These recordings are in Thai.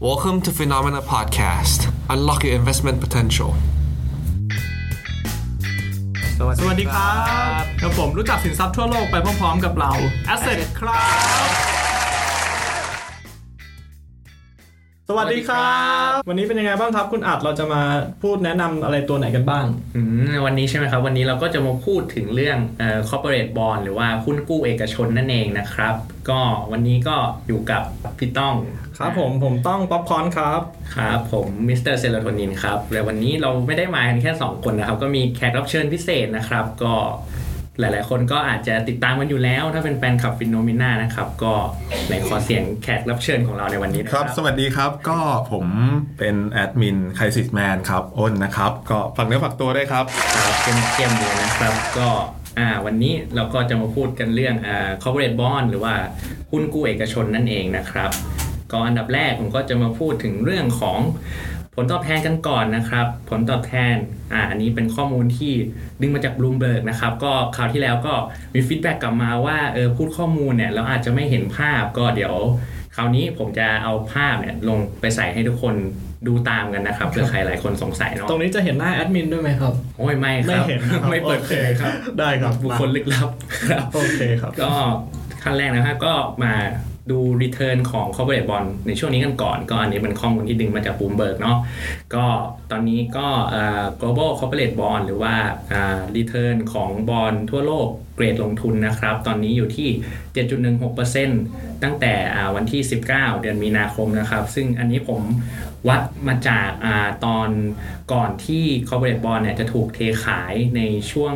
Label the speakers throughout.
Speaker 1: Welcome to Phenomena Podcast. Unlock your investment potential.
Speaker 2: สวัสดีครับกับผมรู้จักสินทรัพย์ทั่วโลกไปพร้อมๆกับเรา Asset ครับ สวัสดีครับ วันนี้เป็นยังไงบ้างครับ คุณอัดเราจะมาพูดแนะนำอะไรตัวไหนกันบ้าง
Speaker 3: อืมวันนี้ใช่ไหมครับ วันนี้เราก็จะมาพูดถึงเรื่องเอ่อ corporate bond หรือว่าหุ้นกู้เอกชนนั่นเองนะครับ ก็วันนี้ก็อยู่กับพี่ต้อง
Speaker 2: ครับผมผมต้องป๊อปคอร์นครับ
Speaker 3: ครับผม Mr. Serotonin ครับและวันนี้เราไม่ได้มากันแค่ 2 คนนะครับ ก็มีแขกรับเชิญพิเศษนะครับ ก็หลาย ๆ คนก็อาจจะติดตามกันอยู่แล้ว ถ้าเป็นแฟนคลับ FINNOMENA นะครับ ก็ในขอเสียงแขกรับเชิญของเราในวันนี้นะ
Speaker 4: ค
Speaker 3: ค
Speaker 4: รั
Speaker 3: รับบ
Speaker 4: สวัสดีครับก็ผมเป็นแอดมิน Crisisman ครับอ้นนะครับ ก็ฝากเนื้อฝากตัวด้วยครับ
Speaker 3: ครับเข้มๆเลยนะครับก็อ่าวันนี้เราก็จะมาพูดกันเรื่องอ่า corporate bond หรือว่าหุ้นกู้เอกชนนั่นเองนะครับ ก็อันดับแรกผมก็จะมาพูดถึงเรื่องของผลตอบแทนกันก่อนนะครับ ผลตอบแทนอ่าอันนี้เป็นข้อมูลที่ดึงมาจาก Bloomberg นะครับ ก็คราวที่แล้วก็มี feedback กลับมาว่าเออพูดข้อมูลเนี่ยเราอาจจะไม่เห็นภาพก็เดี๋ยว คราวนี้ผมจะเอาภาพเนี่ยลงไปใส่ให้ทุกคนดูตามกันนะครับเผื่อใครหลายคนสงสัยเนาะ
Speaker 2: ตรงนี้จะเห็นหน้าแอดมินด้วยไหมครับ
Speaker 3: โอ้ยไม่ค
Speaker 2: ไม่
Speaker 3: รับ
Speaker 2: เห็นนะครับ
Speaker 3: ไม่เปิดเผยครับ
Speaker 2: โอเคได้ครับ
Speaker 3: บุคคลลึกลับครับ
Speaker 2: โอเคครับ
Speaker 3: ก็ขั้นแรกนะครับก็มา ดู return ของ corporate bond ในช่วงนี้กันก่อน ก็อันนี้เป็นข้อมูลที่ดึงมาจาก Bloomberg เนาะก็ตอนนี้ก็ global corporate bond หรือว่าอ่า return ของบอลทั่วโลกเกรดลงทุนนะครับ ตอนนี้อยู่ที่ 7.16%ตั้งแต่วันที่ 19 เดือนมีนาคมนะครับ ซึ่งอันนี้ผมวัดมาจากอตอนก่อนที่ corporate bond เนี่ยจะถูกเทขายในช่วง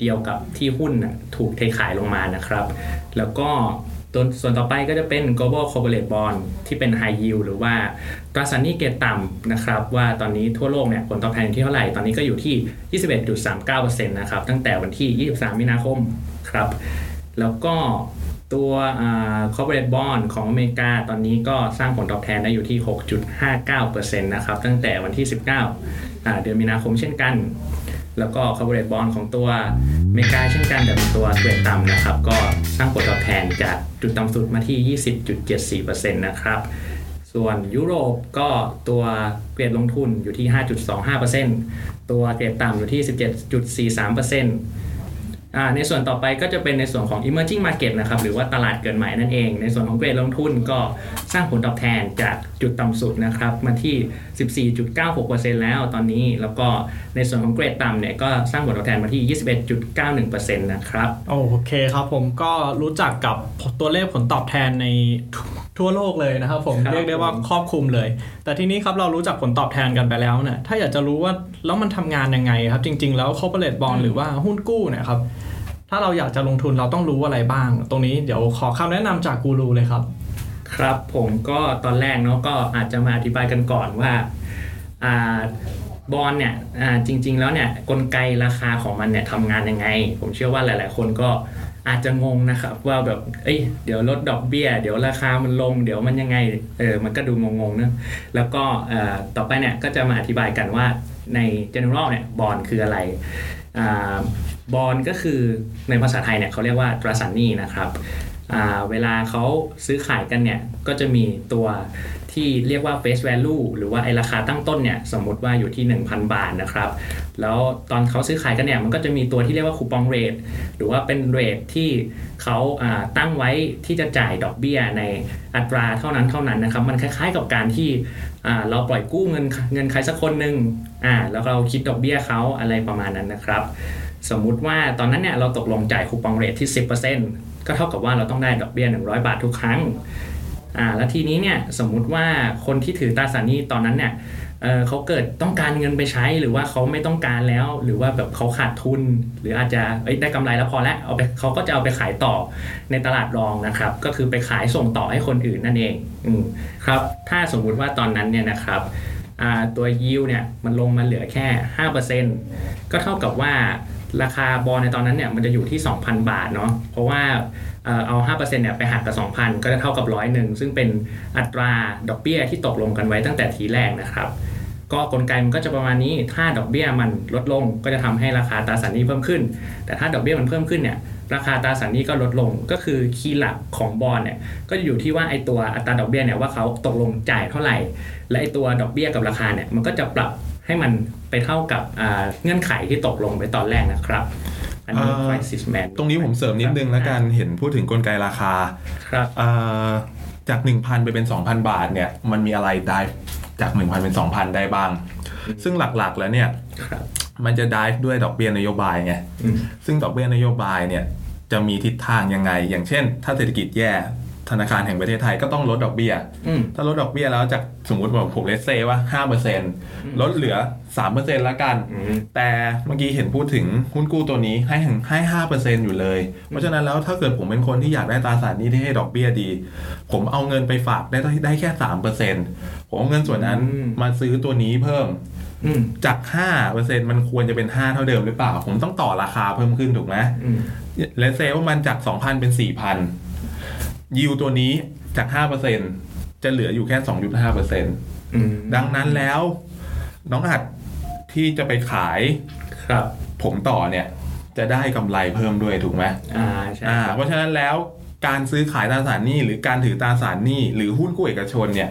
Speaker 3: เดียวกับที่หุ้นถูกเทขายลงมานะครับ แล้วก็ ตัวส่วนต่อไปก็จะเป็น global corporate bond ที่เป็น high yield หรือว่าตราสารหนี้เกรดต่ำนะครับ ว่าตอนนี้ทั่วโลกเนี่ยผลตอบแทนอยู่ที่เท่าไหร่ ตอนนี้ก็อยู่ที่ 21.39%นะครับ ตั้งแต่วันที่ 23 มีนาคมครับ แล้วก็ตัว corporate bond ของอเมริกาตอนนี้ก็สร้างผลตอบแทนได้อยู่ที่ 6.59%นะครับ ตั้งแต่วันที่ 19อ่าเดือนมีนาคมเช่นกัน แล้วก็คาร์บอเรตบอลของตัวเมกาเช่นกันแต่เป็นตัวเกรดต่ำนะครับ ก็สร้างผลตอบแทนจากจุดต่ำสุดมาที่ 20.74%นะครับ ส่วนยุโรปก็ตัวเกรดลงทุนอยู่ที่ 5.25%ตัวเกรดต่ำอยู่ที่ 17.43%อ่า ในส่วนต่อไปก็จะเป็นในส่วนของ emerging market นะครับหรือว่าตลาดเกิดใหม่นั่นเอง ในส่วนของเกรดลงทุนก็สร้างผลตอบแทนจากจุดต่ำสุดนะครับมาที่ 14.96%แล้วตอนนี้แล้วก็ในส่วนของเกรดต่ำเนี่ยก็สร้างผลตอบแทนมาที่ 21.91%นะครับ
Speaker 2: โอเคครับผมก็รู้จักกับตัวเลขผลตอบแทนในทั่วโลกเลยนะครับผม
Speaker 3: ครับ
Speaker 2: เรียกได้ว่า
Speaker 3: ผม
Speaker 2: ครอบคลุมเลย แต่ทีนี้ครับเรารู้จักผลตอบแทนกันไปแล้วเนี่ยถ้าอยากจะรู้ว่าแล้วมันทำงานยังไงครับ จริง ๆ แล้ว corporate bond หรือว่าหุ้นกู้เนี่ยครับถ้าเราอยากจะลงทุนเราต้องรู้อะไรบ้าง ตรงนี้เดี๋ยวขอคำแนะนำจากกูรูเลยครับ
Speaker 3: ครับผมก็ตอนแรกเนาะก็อาจจะมาอธิบายกันก่อนว่าอ่าบอลเนี่ยอ่าจริง ๆ แล้วเนี่ยกลไกราคาของมันเนี่ยทำงานยังไง ผมเชื่อว่าหลาย ๆ คนก็ อาจจะงงนะครับว่าแบบ เอ้ย เดี๋ยวลดดอกเบี้ย เดี๋ยวราคามันลง เดี๋ยวมันยังไง เออ มันก็ดูงงๆนะแล้วก็ต่อไปเนี่ยก็จะมาอธิบายกันว่าใน general เนี่ยบอลคืออะไรอบอลก็คือในภาษาไทยเนี่ยเขาเรียกว่าตราสารหนี้นะครับเวลาเขาซื้อขายกันเนี่ยก็จะมีตัว ที่เรียกว่า face value หรือว่าไอราคาตั้งต้นเนี่ยสมมติว่าอยู่ที่ 1,000 บาทนะครับ แล้วตอนเขาซื้อขายกันเนี่ยมันก็จะมีตัวที่เรียกว่าคูปองเรทหรือว่าเป็นเรทที่เขาตั้งไว้ที่จะจ่ายดอกเบี้ยในอัตราเท่านั้นเท่านั้นนะครับ มันคล้ายๆกับการที่เราปล่อยกู้เงินเงินใครสักคนหนึ่งอ่าแล้วเราคิดดอกเบี้ยเขาอะไรประมาณนั้นนะครับ สมมุติว่าตอนนั้นเนี่ยเราตกลงจ่ายคูปองเรทที่ 10%ก็เท่ากับว่าเราต้องได้ดอกเบี้ย 100 บาททุกครั้ง อ่าแล้วทีนี้เนี่ยสมมุติว่าคนที่ถือตราสารหนี้ตอนนั้นเนี่ยเอ่อเขาเกิดต้องการเงินไปใช้หรือว่าเขาไม่ต้องการแล้ว หรือว่าแบบเขาขาดทุน หรืออาจจะได้กำไรแล้วพอแล้วเอาไปเขาก็จะเอาไปขายต่อในตลาดรองนะครับ ก็คือไปขายส่งต่อให้คนอื่นนั่นเองอืมครับถ้าสมมุติว่าตอนนั้นเนี่ยนะครับอ่าตัวยิวเนี่ยมันลงมาเหลือแค่ 5%ก็เท่ากับว่า ราคาบอลในตอนนั้นเนี่ยมันจะอยู่ที่ 2,000 บาทเนาะเพราะว่าเอ่อเอา5%เนี่ยไปหักกับ 2,000 ก็จะเท่ากับร้อยหนึ่งซึ่งเป็นอัตราดอกเบี้ยที่ตกลงกันไว้ตั้งแต่ทีแรกนะครับ ก็กลไกมันก็จะประมาณนี้ถ้าดอกเบี้ยมันลดลงก็จะทำให้ราคาตราสารหนี้เพิ่มขึ้น แต่ถ้าดอกเบี้ยมันเพิ่มขึ้นเนี่ยราคาตราสารหนี้ก็ลดลงก็คือคีย์หลักของบอลเนี่ยก็อยู่ที่ว่าไอตัวอัตราดอกเบี้ยเนี่ยว่าเขาตกลงจ่ายเท่าไหร่ และไอตัวดอกเบี้ยกับราคาเนี่ยมันก็จะปรับ ให้มันไปเท่ากับอ่าเงื่อนไขที่ตกลงไปตอนแรกนะครับอันนี้
Speaker 4: อ่า
Speaker 3: crisis man
Speaker 4: ตรงนี้ผมเสริมนิดนึงแล้วกันเห็นพูดถึงกลไกราคา
Speaker 3: ครับ
Speaker 4: เอ่อจาก 1,000 ไปเป็น 2,000 บาทเนี่ยมันมีอะไรได้จาก 1,000 เป็น 2,000 ได้บ้าง ซึ่งหลักๆแล้วเนี่ย
Speaker 3: ครับ
Speaker 4: มันจะได้ด้วยดอกเบี้ยนโยบายไง
Speaker 3: อืม
Speaker 4: ซึ่งดอกเบี้ยนโยบายเนี่ยจะมีทิศทางยังไง อย่างเช่น ถ้าเศรษฐกิจแย่ ธนาคารแห่งประเทศไทยก็ต้องลดดอกเบี้ย
Speaker 3: อืม
Speaker 4: ถ้าลดดอกเบี้ยแล้วจากสมมติว่าผมเลสเซว่า5%ลดเหลือ3%แล้วกัน
Speaker 3: อืม
Speaker 4: แต่เมื่อกี้เห็นพูดถึงหุ้นกู้ตัวนี้ให้ถึงให้ห้าเปอร์เซ็นอยู่เลย เพราะฉะนั้นแล้วถ้าเกิดผมเป็นคนที่อยากได้ตราสารหนี้ที่ให้ดอกเบี้ยดี ผมเอาเงินไปฝากได้ได้แค่สามเปอร์เซ็นผมเอาเงินส่วนนั้น
Speaker 3: อืม
Speaker 4: มาซื้อตัวนี้เพิ่ม
Speaker 3: อืม
Speaker 4: จากห้าเปอร์เซ็นมันควรจะเป็นห้าเท่าเดิมหรือเปล่า ผมต้องต่อราคาเพิ่มขึ้นถูกไหม
Speaker 3: อืม
Speaker 4: เลสเซว่ามันจากสองพันเป็นสี่พัน ยิวตัวนี้จากห้าเปอร์เซ็นจะเหลืออยู่แค่สองจุดห้าเปอร์เซ็น
Speaker 3: อืม
Speaker 4: ดังนั้นแล้ว น้องอัดที่จะไปขาย
Speaker 3: ครับ
Speaker 4: ผมต่อเนี่ยจะได้กำไรเพิ่มด้วยถูกไหม
Speaker 3: อ่าใช่
Speaker 4: อ่าเพราะฉะนั้นแล้วการซื้อขายตราสารหนี้หรือการถือตราสารหนี้หรือหุ้นกู้เอกชนเนี่ย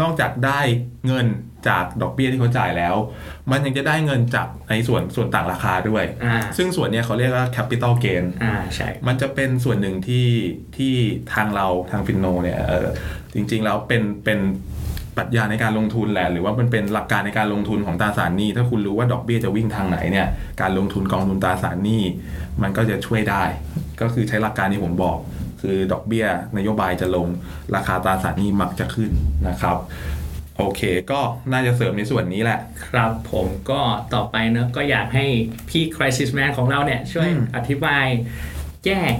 Speaker 4: นอกจากได้เงิน จากดอกเบี้ยที่เขาจ่ายแล้ว มันยังจะได้เงินจากในส่วนส่วนต่างราคาด้วย
Speaker 3: อ่า
Speaker 4: ซึ่งส่วนเนี้ยเขาเรียกว่า capital gain
Speaker 3: อ่าใช่
Speaker 4: มันจะเป็นส่วนหนึ่งที่ที่ทางเราทางฟินโนเนี่ยเออจริงๆแล้วเป็นเป็นปรัชญาในการลงทุนแหละ หรือว่ามันเป็นหลักการในการลงทุนของตราสารหนี้ ถ้าคุณรู้ว่าดอกเบี้ยจะวิ่งทางไหนเนี่ยการลงทุนกองทุนตราสารหนี้ มันก็จะช่วยได้ ก็คือใช้หลักการที่ผมบอก คือดอกเบี้ยนโยบายจะลงราคาตราสารหนี้มักจะขึ้นนะครับ โอเค ก็น่าจะเสริมในส่วนนี้แหละ
Speaker 3: ครับผมก็ต่อไปเนอะก็อยากให้พี่ crisis man ของเราเนี่ยช่วย
Speaker 4: อืม
Speaker 3: อธิบายแยก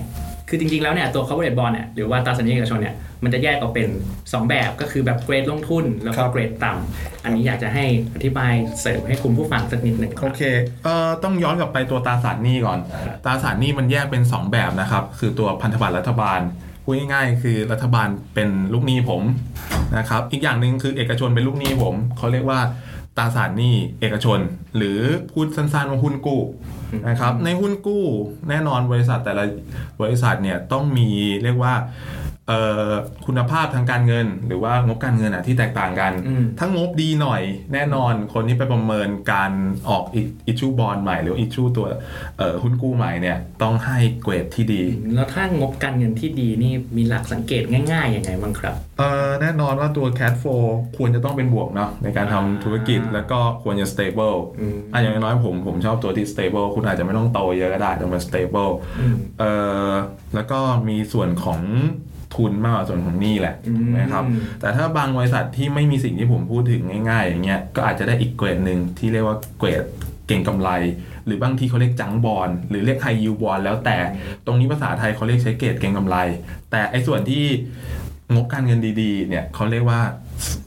Speaker 3: คือจริงๆ แล้วเนี่ยตัว corporate bond เนี่ยหรือว่าตราสารหนี้เอกชนเนี่ยมันจะแยกออกเป็น 2 แบบก็คือแบบเกรดลงทุน แล้วก็เกรดต่ำอันนี้อยากจะให้อธิบายเสริมให้คุณผู้ฟังสักนิดหนึ่งค
Speaker 4: โอ
Speaker 3: รับ
Speaker 4: เคเอ่อต้องย้อนกลับไปตัวตราสารหนี้ก่อน ตราสารหนี้มันแยกเป็น 2 แบบนะครับ คือตัวพันธบัตรรัฐบาล พูดง่ายๆ คือรัฐบาลเป็นลูกหนี้ผมนะครับ อีกอย่างหนึ่งคือเอกชนเป็นลูกหนี้ผมเขาเรียกว่าตราสารหนี้เอกชน หรือพูดสั้นๆว่าหุ้นกู้นะครับในหุ้นกู้แน่นอนบริษัทแต่ละบริษัทเนี่ยต้องมีเรียกว่า คุณภาพทางการเงิน หรือว่างบการเงินอะที่แตกต่างกัน
Speaker 3: อืม
Speaker 4: ถ้างบดีหน่อยแน่นอนคนที่ไปประเมินการออกอิชูบอลใหม่ หรืออิชูตัวเอ่อหุ้นกู้ใหม่เนี่ยต้องให้เกรดที่ดี
Speaker 3: แล้วถ้างบการเงินที่ดีนี่มีหลักสังเกตง่ายๆยังไงบ้างครับ
Speaker 4: เอ่อแน่นอนว่าตัว cash flow ควรจะต้องเป็นบวกเนาะในการทำ
Speaker 3: อ่า
Speaker 4: ธุรกิจแล้วก็ควรจะ stable
Speaker 3: อืม
Speaker 4: อะอย่างน้อยๆผมผมชอบตัวที่ stable คุณอาจจะไม่ต้องโตเยอะก็ได้แต่มัน stable
Speaker 3: อืม
Speaker 4: เอ่อแล้วก็มีส่วนของ ทุนมากกว่าส่วนของหนี้แหละ
Speaker 3: อืม
Speaker 4: ถูกไหมครับ แต่ถ้าบางบริษัทที่ไม่มีสิ่งที่ผมพูดถึงง่ายๆอย่างเงี้ยก็อาจจะได้อีกเกรดหนึ่งที่เรียกว่าเกรดเก่งกำไร หรือบางทีเขาเรียกจังบอลหรือเรียกไฮยูบอลแล้วแต่ตรงนี้ภาษาไทยเขาเรียกใช้เกรดเก่งกำไร แต่ไอ้ส่วนที่งบการเงินดีๆ เนี่ยเขาเรียกว่า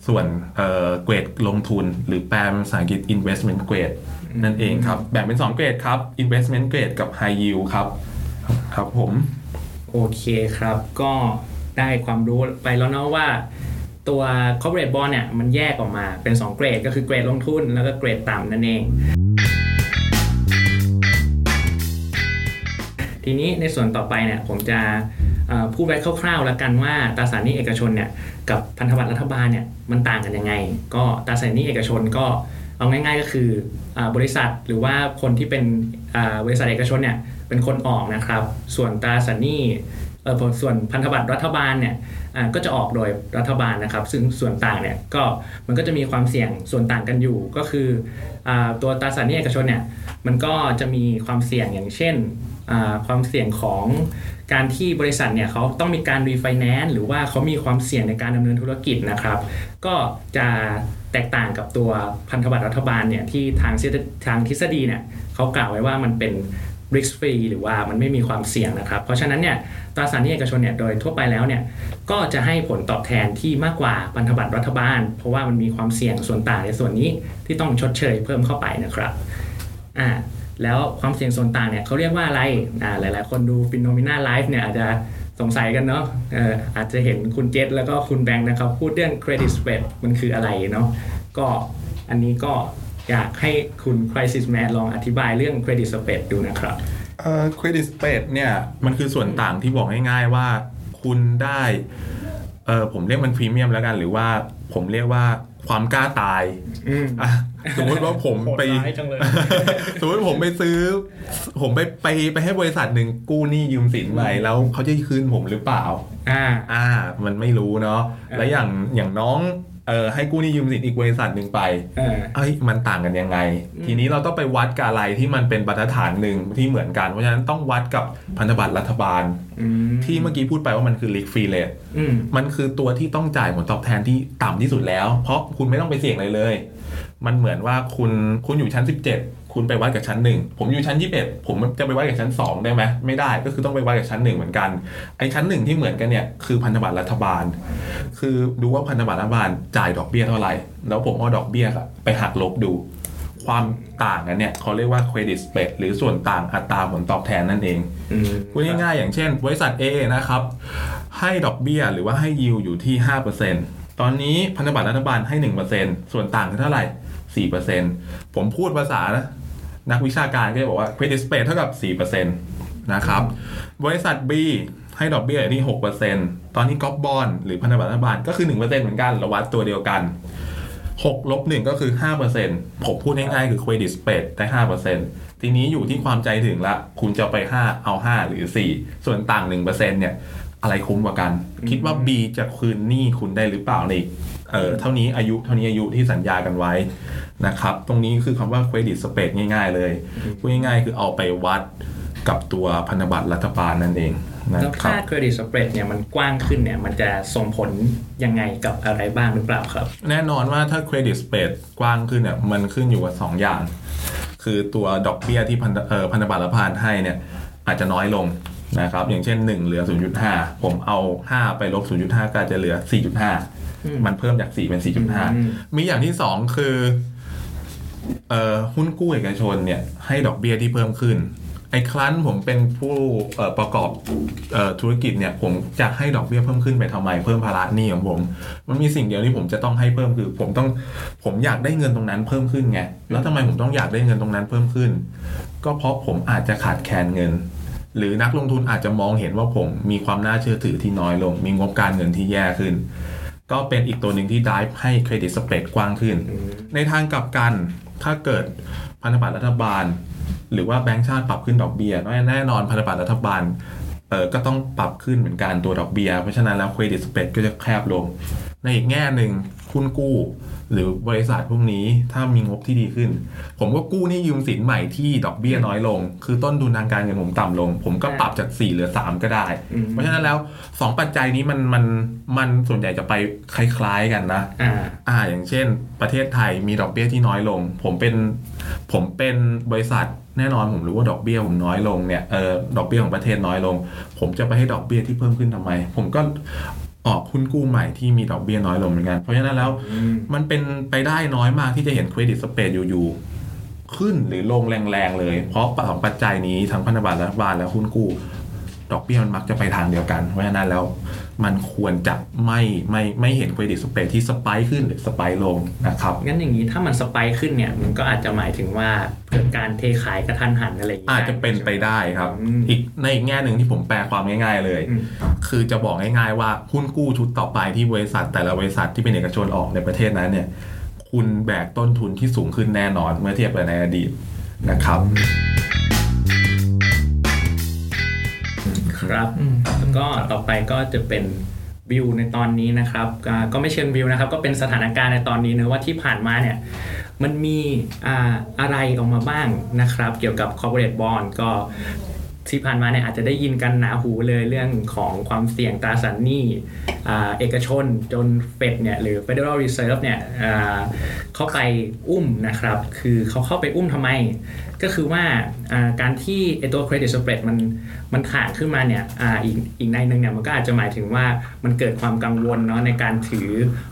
Speaker 4: ส่วนเอ่อเกรดลงทุน หรือแปลเป็นภาษาอังกฤษ investment grade นั่นเองครับ แบ่งเป็น 2 เกรดครับ investment grade กับ high yield ครับ ครับผม
Speaker 3: โอเคครับก็ ได้ความรู้ไปแล้วเนาะว่าตัว corporate bond เนี่ยมันแยกออกมาเป็น 2 เกรด ก็คือเกรดลงทุนแล้วก็เกรดต่ำนั่นเอง ทีนี้ในส่วนต่อไปเนี่ยผมจะพูดไว้คร่าวๆแล้วกันว่าตราสารหนี้เอกชนเนี่ยกับพันธบัตรรัฐบาลเนี่ยมันต่างกันยังไง ก็ตราสารหนี้เอกชนก็เอาง่ายๆก็คืออบริษัทหรือว่าคนที่เป็นบริษัทเอกชนเนี่ยเป็นคนออกนะครับ ส่วนตราสารหนี้ ส่วนพันธบัตรรัฐบาลเนี่ยก็จะออกโดยรัฐบาลนะครับ ซึ่งส่วนต่างเนี่ยก็มันก็จะมีความเสี่ยงส่วนต่างกันอยู่ ก็คืออตัวตราสารหนี้เอกชนเนี่ยมันก็จะมีความเสี่ยงอย่างเช่นความเสี่ยงของการที่บริษัทเนี่ยเขาต้องมีการรีไฟแนนซ์หรือว่าเขามีความเสี่ยงในการดำเนินธุรกิจนะครับ ก็จะแตกต่างกับตัวพันธบัตรรัฐบาลเนี่ยที่ทางทางทฤษฎีเนี่ยเขากล่าวไว้ว่ามันเป็น risk free หรือว่ามันไม่มีความเสี่ยงนะครับ เพราะฉะนั้นเนี่ยตราสารหนี้เอกชนเนี่ยโดยทั่วไปแล้วเนี่ยก็จะให้ผลตอบแทนที่มากกว่าพันธบัตรรัฐบาล เพราะว่ามันมีความเสี่ยงส่วนต่างในส่วนนี้ที่ต้องชดเชยเพิ่มเข้าไปนะครับอ่าแล้วความเสี่ยงส่วนต่างเนี่ยเขาเรียกว่าอะไรอ่าหลาย ๆ คนดูฟินโนมิน่าไลฟ์เนี่ยอาจจะสงสัยกันเนาะเอออาจจะเห็นคุณเจษแล้วก็คุณแบงค์นะครับพูดเรื่องเครดิตสเป d มันคืออะไรเนาะก็อันนี้ก็ อยากให้คุณ Crisis Man ลองอธิบายเรื่องเครดิตสเป d ดูนะครับ
Speaker 4: เอ่อเครดิตสเปดเนี่ยมันคือส่วนต่างที่บอกง่ายๆว่าคุณได้เออผมเรียกมันพรีเมียมแล้วกันหรือว่าผมเรียกว่าความกล้าตาย
Speaker 3: อืม
Speaker 4: อะสมมติว่าผม
Speaker 2: โหด
Speaker 4: ไป
Speaker 2: ร้ายจังเลย
Speaker 4: สมมติผมไปซื้อ ผมไปไปไปให้บริษัทหนึ่งกู้หนี้ยืมสินไปแล้วเขาจะคืนผมหรือเปล่า
Speaker 3: อ่า
Speaker 4: อ่า มันไม่รู้เนาะ
Speaker 3: อ่า
Speaker 4: แล้วอย่างอย่างน้อง เออให้กู้หนี้ยืมสินอีกบริษัทหนึ่งไป
Speaker 3: เออ
Speaker 4: เอ้ยมันต่างกันยังไง
Speaker 3: อืม
Speaker 4: ทีนี้เราต้องไปวัดกับอะไรที่มันเป็นบรรทัดฐานหนึ่งที่เหมือนกัน เพราะฉะนั้นต้องวัดกับพันธบัตรรัฐบาล
Speaker 3: อืม
Speaker 4: ที่เมื่อกี้พูดไปว่ามันคือ leak free rate
Speaker 3: อืม
Speaker 4: มันคือตัวที่ต้องจ่ายผลตอบแทนที่ต่ำที่สุดแล้ว เพราะคุณไม่ต้องไปเสี่ยงอะไรเลย มันเหมือนว่าคุณคุณอยู่ชั้น 17 คุณไปวัดกับชั้นหนึ่งผมอยู่ชั้น21ผมจะไปวัดกับชั้น2ได้ไหมไม่ได้ก็คือต้องไปวัดกับชั้นหนึ่งเหมือนกันไอ้ชั้นหนึ่งที่เหมือนกันเนี่ยคือพันธบัตรรัฐบาล คือดูว่าพันธบัตรรัฐบาลจ่ายดอกเบี้ยเท่าไหร่ แล้วผมเอาดอกเบี้ยอะไปหักลบดู ความต่างกันเนี่ยเขาเรียกว่า credit spread หรือส่วนต่างอัตราผลตอบแทนนั่นเอง
Speaker 3: อืม
Speaker 4: พูดง่ายๆอย่างเช่น บริษัท A นะครับ ให้ดอกเบี้ยหรือว่าให้ยิวอยู่ที่5%ตอนนี้พันธบัตรรัฐบาลให้ 1%ส่วนต่างคือเท่าไหร่4%ผมพูดภาษา นักวิชาการก็จะบอกว่า credit spread เท่ากับ 4%นะครับ บริษัท B ให้ดอกเบี้ยอยู่ที่ 6%ตอนนี้ก๊อปบอลหรือพันธบัตรรัฐบาลก็คือ 1%เหมือนกันเราวัดตัวเดียวกัน6ลบ1ก็คือ 5%ผมพูดง่ายๆคือ credit spread ได้ 5%ทีนี้อยู่ที่ความใจถึงละ คุณจะไป 5 เอา 5 หรือ 4 ส่วนต่าง 1%เนี่ย อะไรคุ้มกว่ากัน คิดว่า B จะคืนหนี้คุณได้หรือเปล่าใน เออเท่านี้อายุเท่านี้อายุที่สัญญากันไว้นะครับ ตรงนี้คือคำว่า credit spread ง่าย ๆ เลยพูดง่ายๆคือเอาไปวัดกับตัวพันธบัตรรัฐบาลนั่นเองนะ
Speaker 3: แล้ว
Speaker 4: ครั
Speaker 3: ค่า
Speaker 4: บ
Speaker 3: เครดิตสเปรดเนี่ยมันกว้างขึ้นเนี่ยมันจะส่งผลยังไงกับอะไรบ้างหรือเปล่าครับ
Speaker 4: แน่นอนว่าถ้าเครดิตสเปดกว้างขึ้นเนี่ยมันขึ้นอยู่กับ 2 อย่าง คือตัวดอกเบี้ยที่พันธเอ่อพันธบัตรรัฐบาลให้เนี่ยอาจจะน้อยลงนะครับอย่างเช่น 1 เหลือ 0.5 ผมเอา 5 ไปลบ 0.5 ก็อาจจะเหลือ
Speaker 3: อืม
Speaker 4: 4.5 มันเพิ่มจาก4เป็น
Speaker 3: อืม
Speaker 4: 4.5มีอย่างที่2คือเอ่อหุ้นกู้เอกชนเนี่ย ให้ดอกเบี้ยที่เพิ่มขึ้น ไอ้ครั้นผมเป็นผู้เอ่อประกอบเอ่อธุรกิจเนี่ย ผมจะให้ดอกเบี้ยเพิ่มขึ้นไปทำไม เพิ่มภาระหนี้ของผม มันมีสิ่งเดียวที่ผมจะต้องให้เพิ่มคือ ผมต้องผมอยากได้เงินตรงนั้นเพิ่มขึ้นไงแล้วทำไมผมต้องอยากได้เงินตรงนั้นเพิ่มขึ้น ก็เพราะผมอาจจะขาดแคลนเงิน หรือนักลงทุนอาจจะมองเห็นว่าผมมีความน่าเชื่อถือที่น้อยลง มีงบการเงินที่แย่ขึ้น ก็เป็นอีกตัวหนึ่งที่ได้ให้ credit spread กว้างขึ้น ในทางกลับกันถ้าเกิดพันธบัตรรัฐบาล หรือว่าแบงก์ชาติปรับขึ้นดอกเบี้ยแน่นอนพันธบัตรรัฐบาลเออก็ต้องปรับขึ้นเหมือนกันตัวดอกเบี้ยเพราะฉะนั้นแล้ว credit spread ก็จะแคบลง ในอีกแง่หนึ่งคุณกู้ หรือบริษัทพวกนี้ถ้ามีงบที่ดีขึ้น ผมก็กู้หนี่ยืมสินใหม่ที่ดอกเบี้ยน้อยลง คือต้นทุนทางการเงินผมต่ำลง ผมก็ปรับจาก 4 เหลือ 3 ก็ได้
Speaker 3: อืม
Speaker 4: เพราะฉะนั้นแล้ว 2 ปัจจัยนี้มันมันมันส่วนใหญ่จะไปคล้ายๆกันนะ
Speaker 3: อ่า
Speaker 4: อ่าอย่างเช่น ประเทศไทยมีดอกเบี้ยที่น้อยลง ผมเป็นผมเป็นบริษัทแน่นอนผมรู้ว่าดอกเบี้ยผมน้อยลงเนี่ยเออดอกเบี้ยของประเทศน้อยลง ผมจะไปให้ดอกเบี้ยที่เพิ่มขึ้นทำไม ผมก็ ออกหุ้นกู้ใหม่ที่มีดอกเบี้ยน้อยลงเหมือนกันเพราะฉะนั้นแล้ว
Speaker 3: อืม
Speaker 4: มันเป็นไปได้น้อยมากที่จะเห็น credit spread อยู่ๆขึ้นหรือลงแรงๆเลย เพราะสองปัจจัยนี้ทั้งพันธบัตรรัฐบาลและหุ้นกู้ ดอกเบี้ยมันมักจะไปทางเดียวกัน เพราะฉะนั้นแล้ว มันควรจะไม่ไม่ไม่เห็น credit spread ที่ spike ขึ้นหรือ spike ลงนะครับ
Speaker 3: งั้นอย่างนี้ถ้ามัน spike ขึ้นเนี่ยมันก็อาจจะหมายถึงว่าเกิดการเทขายกระทันหันอะไรอย่างงี้
Speaker 4: อาจจะเป็นไปได้ครับ
Speaker 3: อืม
Speaker 4: อีกในอีกแง่หนึ่งที่ผมแปลความง่ายๆเลย
Speaker 3: อืม
Speaker 4: คือจะบอกง่ายๆว่าหุ้นกู้ชุดต่อไปที่บริษัทแต่ละบริษัทที่เป็นเอกชนออกในประเทศนั้นเนี่ยคุณแบกต้นทุนที่สูงขึ้นแน่นอนเมื่อเทียบกับในอดีตนะครับ
Speaker 3: ครับ
Speaker 2: อืม
Speaker 3: แล้ว ก็ต่อไปก็จะเป็นวิวในตอนนี้นะครับก็ไม่เชิงวิวนะครับ ก็เป็นสถานการณ์ในตอนนี้นะว่าที่ผ่านมาเนี่ยมันมีอ่าอะไรออกมาบ้างนะครับ เกี่ยวกับ corporate bond ก็ที่ผ่านมาเนี่ยอาจจะได้ยินกันหนาหูเลยเรื่องของความเสี่ยงตราสารหนี้เอกชนจนเฟดเนี่ยหรือ Federal Reserve เนี่ย เข้าไปอุ้มนะครับ คือเขาเข้าไปอุ้มทำไม ก็คือว่าอ่าการที่ไอตัว credit spread มันมันขาดขึ้นมาเนี่ยอ่าอีกอีกในหนึ่งเนี่ยมันก็อาจจะหมายถึงว่ามันเกิดความกังวลเนาะในการถือ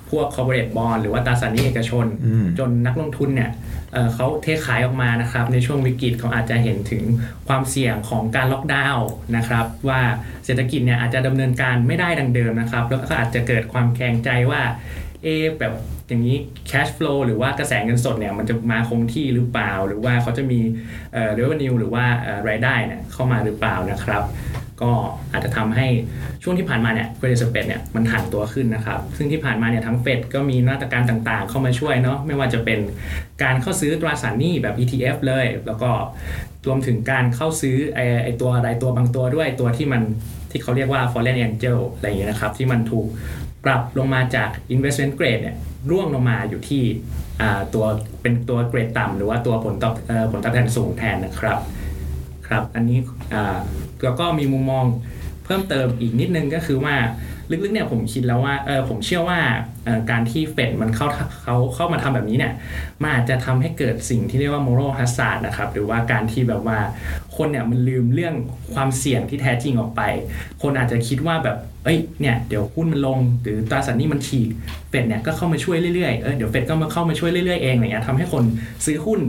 Speaker 3: พวก corporate bond หรือว่าตราสารหนี้เอกชน
Speaker 4: อืม
Speaker 3: จนนักลงทุนเนี่ยเอ่อเขาเทขายออกมานะครับในช่วงวิกฤตเขาอาจจะเห็นถึงความเสี่ยงของการล็อกดาวน์นะครับว่าเศรษฐกิจเนี่ยอาจจะดำเนินการไม่ได้ดังเดิมนะครับ แล้วก็อาจจะเกิดความแข็งใจว่าเอะแบบ อย่างนี้ cash flow หรือว่ากระแสเงินสดเนี่ยมันจะมาคงที่หรือเปล่า หรือว่าเขาจะมีเอ่อ revenue หรือว่ารายได้เนี่ยเข้ามาหรือเปล่านะครับ ก็อาจจะทำให้ช่วงที่ผ่านมาเนี่ย credit spread เนี่ยมันห่างตัวขึ้นนะครับ ซึ่งที่ผ่านมาเนี่ยทั้งเฟดก็มีมาตรการต่างๆ เข้ามาช่วยเนาะไม่ว่าจะเป็นการเข้าซื้อตราสารหนี้แบบ ETF เลย แล้วก็รวมถึงการเข้าซื้อไอไอตัวรายตัวบางตัวด้วยตัวที่มันที่เขาเรียกว่า foreign angel อะไรอย่างเงี้ยนะครับ ที่มันถูก ปรับลงมาจาก investment grade เนี่ยร่วงลงมาอยู่ที่ตัวเป็นตัวเกรดต่ำหรือว่าตัวผลตอบผลตอบแทนสูงแทนนะครับครับอันนี้อ่าแล้วก็มีมุมมองเพิ่มเติมอีกนิดนึงก็คือว่าลึกๆเนี่ยผมคิดแล้วว่าเออผมเชื่อว่าการที่เฟดมันเข้าเขาเข้ามาทำแบบนี้เนี่ยมันอาจจะทำให้เกิดสิ่งที่เรียกว่า moral hazard นะครับหรือว่าการที่แบบว่าคนเนี่ยมันลืมเรื่องความเสี่ยงที่แท้จริงออกไป คนอาจจะคิดว่าแบบ เอ้ยเนี่ยเดี๋ยวหุ้นมันลงหรือตราสารนี้มันฉีกเฟดเนี่ยก็เข้ามาช่วยเรื่อยๆเออเดี๋ยวเฟดก็มาเข้ามาช่วยเรื่อยๆเองอะไรเงี้ยทำให้คนซื้อหุ้น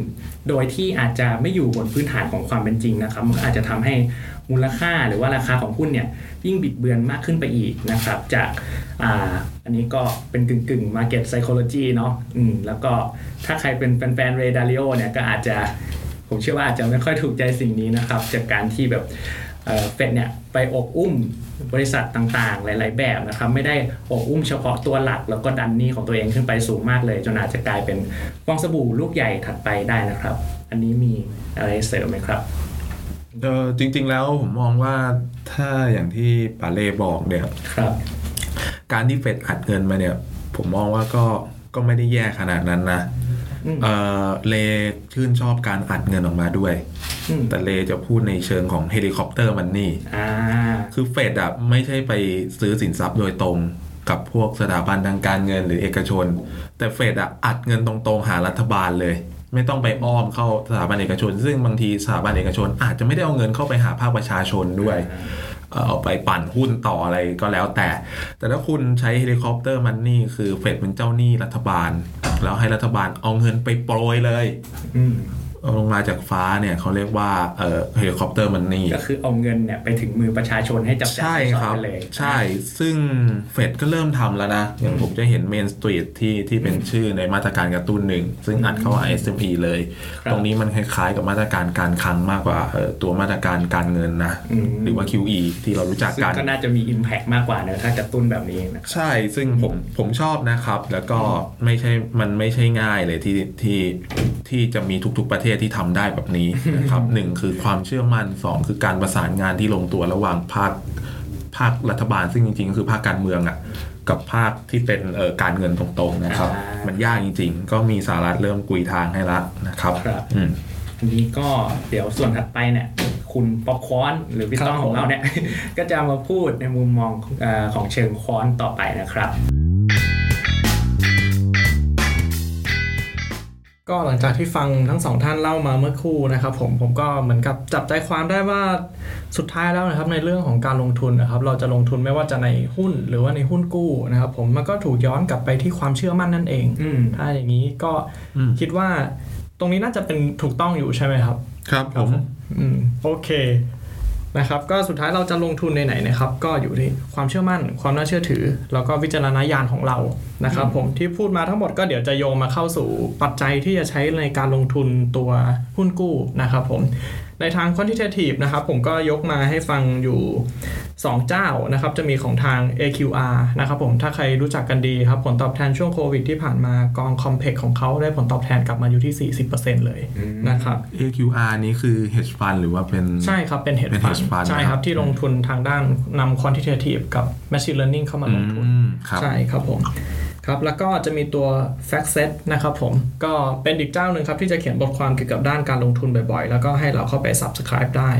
Speaker 3: โดยที่อาจจะไม่อยู่บนพื้นฐานของความเป็นจริงนะครับมันก็อาจจะทำให้มูลค่าหรือว่าราคาของหุ้นเนี่ยยิ่งบิดเบือนมากขึ้นไปอีกนะครับ จากอ่าอันนี้ก็เป็นกึ่งกึ่ง market psychology เนาะอืมแล้วก็ถ้าใครเป็นแฟนๆเรดาริโอเนี่ยก็อาจจะผมเชื่อว่าอาจจะไม่ค่อยถูกใจสิ่งนี้นะครับ จากการที่แบบ เอ่อเฟดเนี่ยไปอบอุ้มบริษัทต่างๆ หลาย ๆ แบบนะครับไม่ได้อบอุ้มเฉพาะตัวหลัก แล้วก็ดันหนี้ของตัวเองขึ้นไปสูงมากเลย จนอาจจะกลายเป็นฟองสบู่ลูกใหญ่ถัดไปได้นะครับ อันนี้มีอะไรเสริมไหมครับ
Speaker 4: เออจริง ๆ แล้วผมมองว่าถ้าอย่างที่ปาเล่บอกเนี่ย
Speaker 3: ครับ
Speaker 4: การที่เฟดอัดเงินมาเนี่ย ผมมองว่าก็ก็ไม่ได้แย่ขนาดนั้นนะ
Speaker 3: อืม
Speaker 4: เออเลชื่นชอบการอัดเงินออกมาด้วย
Speaker 3: อืม
Speaker 4: แต่เลจะพูดในเชิงของ helicopter money อ่าคือเฟดอะไม่ใช่ไปซื้อสินทรัพย์โดยตรงกับพวกสถาบันทางการเงินหรือเอกชน แต่เฟดอะอัดเงินตรงๆหารัฐบาลเลย ไม่ต้องไปอ้อมเข้าสถาบันเอกชน ซึ่งบางทีสถาบันเอกชน อาจจะไม่ได้เอาเงินเข้าไปหาภาคประชาชนด้วยเอ่อเอาไปปั่นหุ้นต่ออะไรก็แล้วแต่ แต่ถ้าคุณใช้ helicopter money คือเฟดเป็นเจ้าหนี้รัฐบาล แล้วให้รัฐบาลเอาเงินไปโปรยเลย
Speaker 3: อืม
Speaker 4: เอา ลงมาจากฟ้าเนี่ยเขาเรียกว่าเอ่อ helicopter money
Speaker 3: ก็คือเอาเงินเนี่ยไปถึงมือประชาชนให้จับจ่าย
Speaker 4: ใช่
Speaker 3: ใช้
Speaker 4: ค
Speaker 3: ส
Speaker 4: รั
Speaker 3: อบยกันเลย
Speaker 4: ใช่ซึ่งเฟดก็เริ่มทำแล้วนะอย่างผมจะเห็นเมนสตรีทที่ที่เป็นชื่อในมาตรการกระตุ้นหนึ่ง ซึ่งอัดเข้า SME เลย
Speaker 3: ครับ
Speaker 4: ตรงนี้มันคล้ายๆกับมาตรการการคลังมากกว่าเอ่อตัวมาตรการการเงินนะ
Speaker 3: อืม
Speaker 4: หรือว่า QE ที่เรารู้จัก
Speaker 3: ซึ่ง
Speaker 4: กัน
Speaker 3: ก็น่าจะมี Impact มากกว่าเนอะถ้ากระตุ้นแบบนี้นะครับ
Speaker 4: ใช่ซึ่งผมผมชอบนะครับ แล้วก็ไม่ใช่มันไม่ใช่ง่ายเลยที่ที่ที่จะมีทุก ๆประเทศที่ทำได้แบบนี้นะครับหนึ่งคือความเชื่อมั่นสองคือการประสานงานที่ลงตัวระหว่างภาคภาครัฐบาลซึ่งจริงๆก็คือภาคการเมืองอะ่ะกับภาคที่เป็นเอ่อการเงินตรงๆนะครับ
Speaker 3: อ่ามั
Speaker 4: มันยากจริงๆ ก็มีสหรัฐเริ่มกุยทางให้ละนะครับ
Speaker 3: ครับ
Speaker 4: อืม
Speaker 3: อันนี้ก็เดี๋ยวส่วนถัดไปเนี่ยคุณป๊อปคอร์นหรือพี่
Speaker 2: ครับ
Speaker 3: ต้องของเราเนี่ย ก็จะมาพูดในมุมมองเออของเชิงคอนต่อไปนะครับ
Speaker 2: ก็หลังจากที่ฟังทั้งสองท่านเล่ามาเมื่อครู่นะครับผมผมก็เหมือนกับจับใจความได้ว่าสุดท้ายแล้วนะครับในเรื่องของการลงทุนนะครับเราจะลงทุนไม่ว่าจะในหุ้นหรือว่าในหุ้นกู้นะครับผมมันก็ถูกย้อนกลับไปที่ความเชื่อมั่นนั่นเอง
Speaker 3: อืม
Speaker 2: ถ้าอย่างนี้ก็
Speaker 4: อืม
Speaker 2: คิดว่าตรงนี้น่าจะเป็นถูกต้องอยู่ใช่ไหมครับ
Speaker 4: ครับผม
Speaker 2: อืมโอเค นะครับก็สุดท้ายเราจะลงทุนในไหนนะครับก็อยู่ที่ความเชื่อมั่น ความน่าเชื่อถือ แล้วก็วิจารณญาณของเรานะครับผมที่พูดมาทั้งหมดก็เดี๋ยวจะโยงมาเข้าสู่ปัจจัยที่จะใช้ในการลงทุนตัวหุ้นกู้นะครับผม ในทาง quantitative นะครับผมก็ยกมาให้ฟังอยู่ 2 เจ้านะครับจะมีของทาง AQR นะครับผมถ้าใครรู้จักกันดีครับผลตอบแทนช่วงโควิดที่ผ่านมากอง Complex ของเขาได้ผลตอบแทนกลับมาอยู่ที่ 40%เลยนะครับ
Speaker 4: AQR นี้คือ hedge fund หรือว่าเป็น
Speaker 2: ใช่ครับเป็น hedge
Speaker 4: เป็น
Speaker 2: fund
Speaker 4: hedge fund
Speaker 2: ใช่ค
Speaker 4: นะครั
Speaker 2: รับ
Speaker 4: บ
Speaker 2: ที่ลงทุนทางด้านนำ quantitative กับ machine learning เข้ามาลงทุน
Speaker 4: อืมครับ
Speaker 2: ใช่ครับผม ครับแล้วก็จะมีตัว fact set นะครับผมก็เป็นอีกเจ้าหนึ่งครับที่จะเขียนบทความเกี่ยวกับด้านการลงทุนบ่อยๆ แล้วก็ให้เราเข้าไป subscribe ได้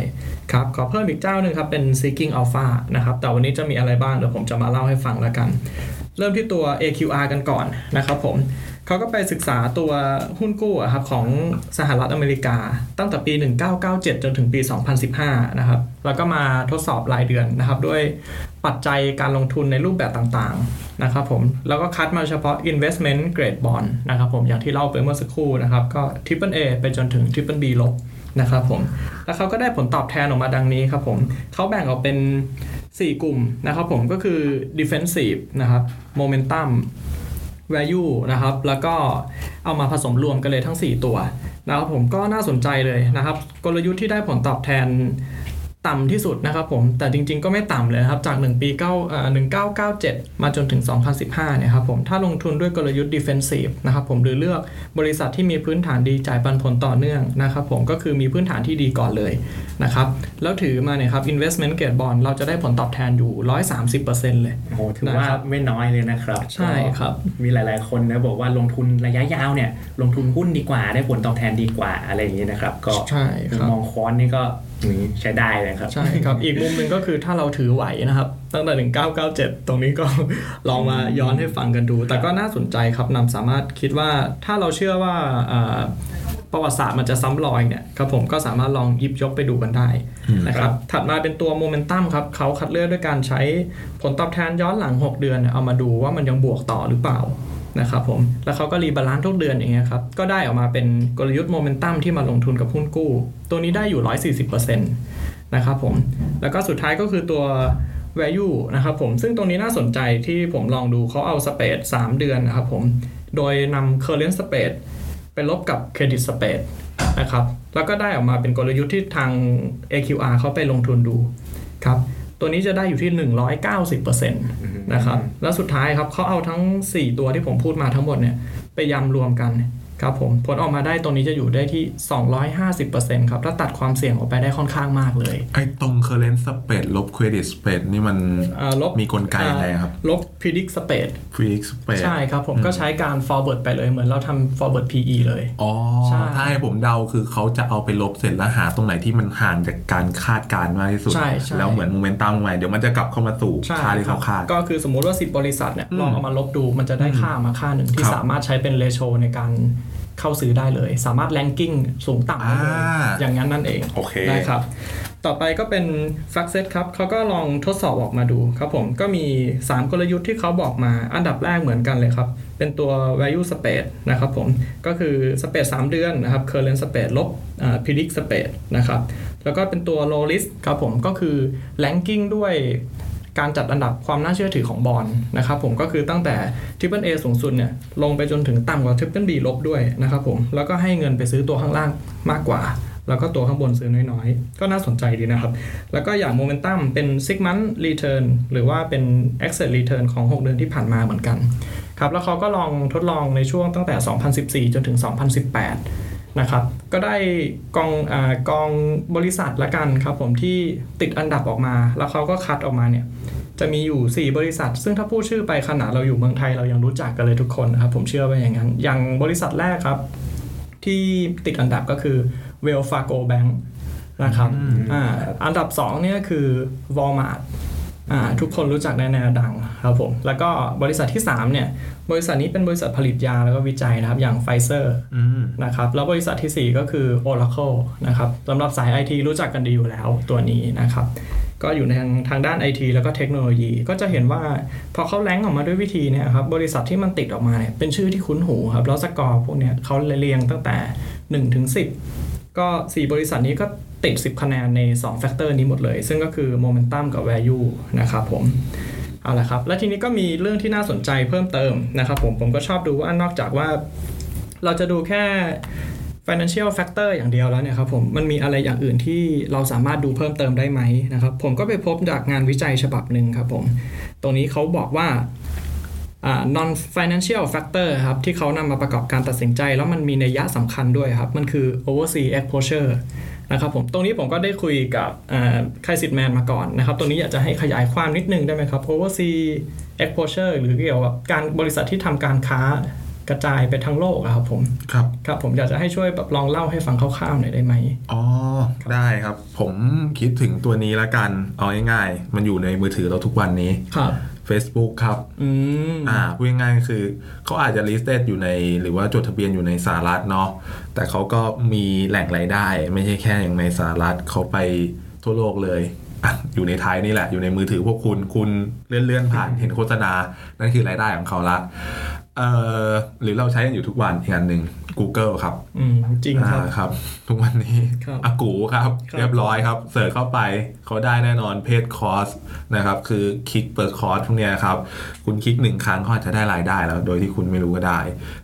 Speaker 2: ครับขอเพิ่มอีกเจ้าหนึ่งครับเป็น seeking alpha นะครับแต่วันนี้จะมีอะไรบ้างเดี๋ยวผมจะมาเล่าให้ฟังแล้วกัน เริ่มที่ตัว AQR กันก่อนนะครับผมเขาก็ไปศึกษาตัวหุ้นกู้ครับของสหรัฐอเมริกา ตั้งแต่ปี 1997 จนถึงปี 2015 นะครับ แล้วก็มาทดสอบรายเดือนนะครับ ด้วย ปัจจัยการลงทุนในรูปแบบต่างๆนะครับผมแล้วก็คัดมาเฉพาะ investment grade bond นะครับผมอย่างที่เล่าไปเมื่อสักครู่นะครับก็ triple A ไปจนถึง triple B ลบนะครับผมแล้วเขาก็ได้ผลตอบแทนออกมาดังนี้ครับผมเขาแบ่งออกเป็น 4 กลุ่มนะครับผมก็คือ defensive นะครับ momentum value นะครับแล้วก็เอามาผสมรวมกันเลยทั้ง 4 ตัวนะครับผมก็น่าสนใจเลยนะครับ กลยุทธ์ที่ได้ผลตอบแทน ต่ำที่สุดนะครับผมแต่จริงๆก็ไม่ต่ำเลยนะครับจาก 1 ปี9เอ่อ1997 มาจนถึง 2015เนี่ยครับผมถ้าลงทุนด้วยกลยุทธ์ defensive นะครับผมหรือเลือกบริษัทที่มีพื้นฐานดีจ่ายปันผลต่อเนื่องนะครับผมก็คือมีพื้นฐานที่ดีก่อนเลยนะครับแล้วถือมาเนี่ยครับ investment grade bond เราจะได้ผลตอบแทนอยู่ 130%เลย
Speaker 3: โอ้โหถือว่า
Speaker 2: นะครับ
Speaker 3: ไม่น้อยเลยนะครับ
Speaker 2: ใช่ครับ
Speaker 3: ก็มีหลายๆคนนะบอกว่าลงทุนระยะยาวเนี่ยลงทุนหุ้นดีกว่าได้ผลตอบแทนดีกว่าอะไรอย่างนี้นะครับก็
Speaker 2: ใช่ครับ
Speaker 3: มองค้อนนี่ก็นี่ใช้ได้เลยครับ
Speaker 2: ใช่ครับ อีกมุมหนึ่งก็คือถ้าเราถือไหวนะครับ ตั้งแต่ 1997 ตรงนี้ก็ลองมาย้อนให้ฟังกันดู แต่ก็น่าสนใจครับนำสามารถคิดว่าถ้าเราเชื่อว่าอ่าประวัติศาสตร์มันจะซ้ำรอยเนี่ยครับผมก็สามารถลองหยิบยกไปดูกันได้นะครับถัดมาเป็นตัวโมเมนตัมครับเขาคัดเลือกด้วยการใช้ผลตอบแทนย้อนหลัง 6 เดือนเนี่ยเอามาดูว่ามันยังบวกต่อหรือเปล่า นะครับผมแล้วเขาก็ rebalance ทุกเดือนอย่างเงี้ยครับก็ได้ออกมาเป็นกลยุทธ์โมเมนตัมที่มาลงทุนกับหุ้นกู้ ตัวนี้ได้อยู่ 140%นะครับผมแล้วก็สุดท้ายก็คือตัว value นะครับผมซึ่งตรงนี้น่าสนใจที่ผมลองดูเขาเอาสเปด3เดือนนะครับผมโดยนำ current spread ไปลบกับ credit spread นะครับแล้วก็ได้ออกมาเป็นกลยุทธ์ที่ทาง AQR เขาไปลงทุนดูครับ ตัวนี้จะได้อยู่ที่ 190%นะครับ แล้วสุดท้ายครับเขาเอาทั้ง 4 ตัวที่ผมพูดมาทั้งหมดเนี่ยไปยำรวมกัน ครับผมผลออกมาได้ตัวนี้จะอยู่ได้ที่ 250%ครับถ้าตัดความเสี่ยงออกไปได้ค่อนข้างมากเลย
Speaker 4: ไอ้ตรง current spread ลบ credit spread นี่มัน
Speaker 2: อ่าลบ
Speaker 4: มีกลไกอะไรครับ
Speaker 2: ลบ predict spread
Speaker 4: fix spread
Speaker 2: ใช่ครับผมก็ใช้การ forward ไปเลยเหมือนเราทำ forward PE เลย
Speaker 4: อ๋อ
Speaker 2: ใช่
Speaker 4: ถ้าให้ผมเดาคือเขาจะเอาไปลบเสร็จแล้วหาตรงไหนที่มันห่างจากการคาดการณ์มากที่สุด
Speaker 2: ใช่ใช่
Speaker 4: แล้วเหมือนโมเมนตัมใหม่เดี๋ยวมันจะกลับเข้ามาสู่
Speaker 2: ใช่
Speaker 4: ค่าที่
Speaker 2: ครั
Speaker 4: เขา
Speaker 2: บ
Speaker 4: คาด
Speaker 2: ก็คือสมมุติว่า 10 บริษัทเนี่ยลองเอามาลบดูมันจะได้ค่ามาค่าหนึ่งที่
Speaker 4: ครับ
Speaker 2: สามารถใช้เป็นเรโชในการ เข้าซื้อได้เลย สามารถแ a งกิ้งสูงต่ำได้เลย
Speaker 4: อ่า
Speaker 2: อย่างนั้นนั่นเอง
Speaker 4: โอเค
Speaker 2: ได้ครับต่อไปก็เป็น f a c t Set ครับเขาก็ลองทดสอบออกมาดูครับผมก็มี 3 กลยุทธ์ที่เขาบอกมาอันดับแรกเหมือนกันเลยครับ เป็นตัว value spread นะครับผม ก็คือ spread 3เดือนนะครับ current spread ลบอ่า predict spread นะครับ แล้วก็เป็นตัว low risk ครับผมก็คือ ranking ด้วย การจัดอันดับความน่าเชื่อถือของบอลนะครับผมก็คือตั้งแต่ Triple A สูงสุดเนี่ยลงไปจนถึงต่ำกว่า Triple B ลบด้วยนะครับผมแล้วก็ให้เงินไปซื้อตัวข้างล่างมากกว่า แล้วก็ตัวข้างบนซื้อน้อยๆ ก็น่าสนใจดีนะครับ แล้วก็อย่างโมเมนตัมเป็น six month return หรือว่าเป็น exit return ของ 6 เดือนที่ผ่านมาเหมือนกันครับแล้วเขาก็ลองทดลองในช่วงตั้งแต่ 2014 จนถึง 2018 นะครับก็ได้กองอากองบริษัทละกันครับผมที่ติดอันดับออกมา แล้วเขาก็คัดออกมาเนี่ยจะมีอยู่ 4 บริษัท ซึ่งถ้าพูดชื่อไปขนาดเราอยู่เมืองไทยเรายังรู้จักกันเลยทุกคนนะครับผมเชื่อว่าอย่างนั้น อย่างบริษัทแรกครับ ที่ติดอันดับก็คือ Wells Fargo Bank นะครับอ่าอันดับ2เนี่ยคือ Walmart อ่าทุกคนรู้จักแน่ๆดังครับผมแล้วก็บริษัทที่3เนี่ย บริษัทนี้เป็นบริษัทผลิตยาแล้วก็วิจัยนะครับ อย่าง Pfizer
Speaker 4: อืม
Speaker 2: นะครับแล้วบริษัททีสี่ 4 ก็คือ Oracle นะครับสำหรับสาย IT รู้จักกันดีอยู่แล้วตัวนี้นะครับ ก็อยู่ในทางทางด้าน IT แล้วก็เทคโนโลยี ก็จะเห็นว่าพอเขา rank ออกมาด้วยวิธีเนี่ยครับบริษัทที่มันติดออกมาเนี่ยเป็นชื่อที่คุ้นหูครับแล้วสกอร์พวกเนี้ยเขาเรียงตั้งแต่1ถึง10 ก็ 4 บริษัทนี้ก็ติด 10 คะแนนใน2 factor นี้หมดเลย ซึ่งก็คือ Momentum กับ Value นะครับผม เอาละครับ และทีนี้ก็มีเรื่องที่น่าสนใจเพิ่มเติมนะครับผมผมก็ชอบดูว่านอกจากว่า เราจะดูแค่ financial factor อย่างเดียวแล้วเนี่ยครับผมมันมีอะไรอย่างอื่นที่เราสามารถดูเพิ่มเติมได้ไหมนะครับผมก็ไปพบจากงานวิจัยฉบับหนึ่งครับผมตรงนี้เขาบอกว่า non financial factor ครับที่เขานำมาประกอบการตัดสินใจ แล้วมันมีนัยยะสำคัญด้วยครับ มันคือ overseas exposure นะครับผมตรงนี้ผมก็ได้คุยกับคายสิทธิแมนมาก่อนนะครับตรงนี้อยากจะให้ขยายความนิดนึงได้ไหมครับ o v e r s e a exposure หรือเกี่ยวกับการบริษัทที่ทำการค้า กระจายไปทั้งโลกอะครับผม
Speaker 4: ครับ
Speaker 2: ครับผมอยากจะให้ช่วยแบบลองเล่าให้ฟังคร่าวๆหน่อยได้ไหม
Speaker 4: อ๋อได้ครับผมคิดถึงตัวนี้ละกันเอาง่ายๆมันอยู่ในมือถือเราทุกวันนี้
Speaker 2: ครับ
Speaker 4: Facebook ครับ
Speaker 2: อืม
Speaker 4: อ่าพูดง่ายๆก็คือเขาอาจจะ listed อยู่ในหรือว่าจดทะเบียนอยู่ในสหรัฐเนาะแต่เขาก็มีแหล่งรายได้ ไม่ใช่แค่อย่างในสหรัฐเขาไปทั่วโลกเลยอะอยู่ในไทยนี่แหละ อยู่ในมือถือพวกคุณคุณเลื่อนๆผ่านเห็นโฆษณา นั่นคือรายได้ของเขาละ เอ่อหรือเราใช้กันอยู่ทุกวันอีกอันหนึ่ง Google ครับ
Speaker 2: อืมจริงครับ
Speaker 4: อ่าครับ ทุกวันนี้
Speaker 2: ครับ
Speaker 4: อากูครับ
Speaker 2: ครับ
Speaker 4: เรียบร้อยครับ เสิร์ชเข้าไปเขาได้แน่นอนเพจคอร์สนะครับ คือคลิกเปิดคอร์สพวกเนี้ยครับ คุณคลิกหนึ่งครั้งเขาอาจจะได้รายได้แล้ว โดยที่คุณไม่รู้ก็ได้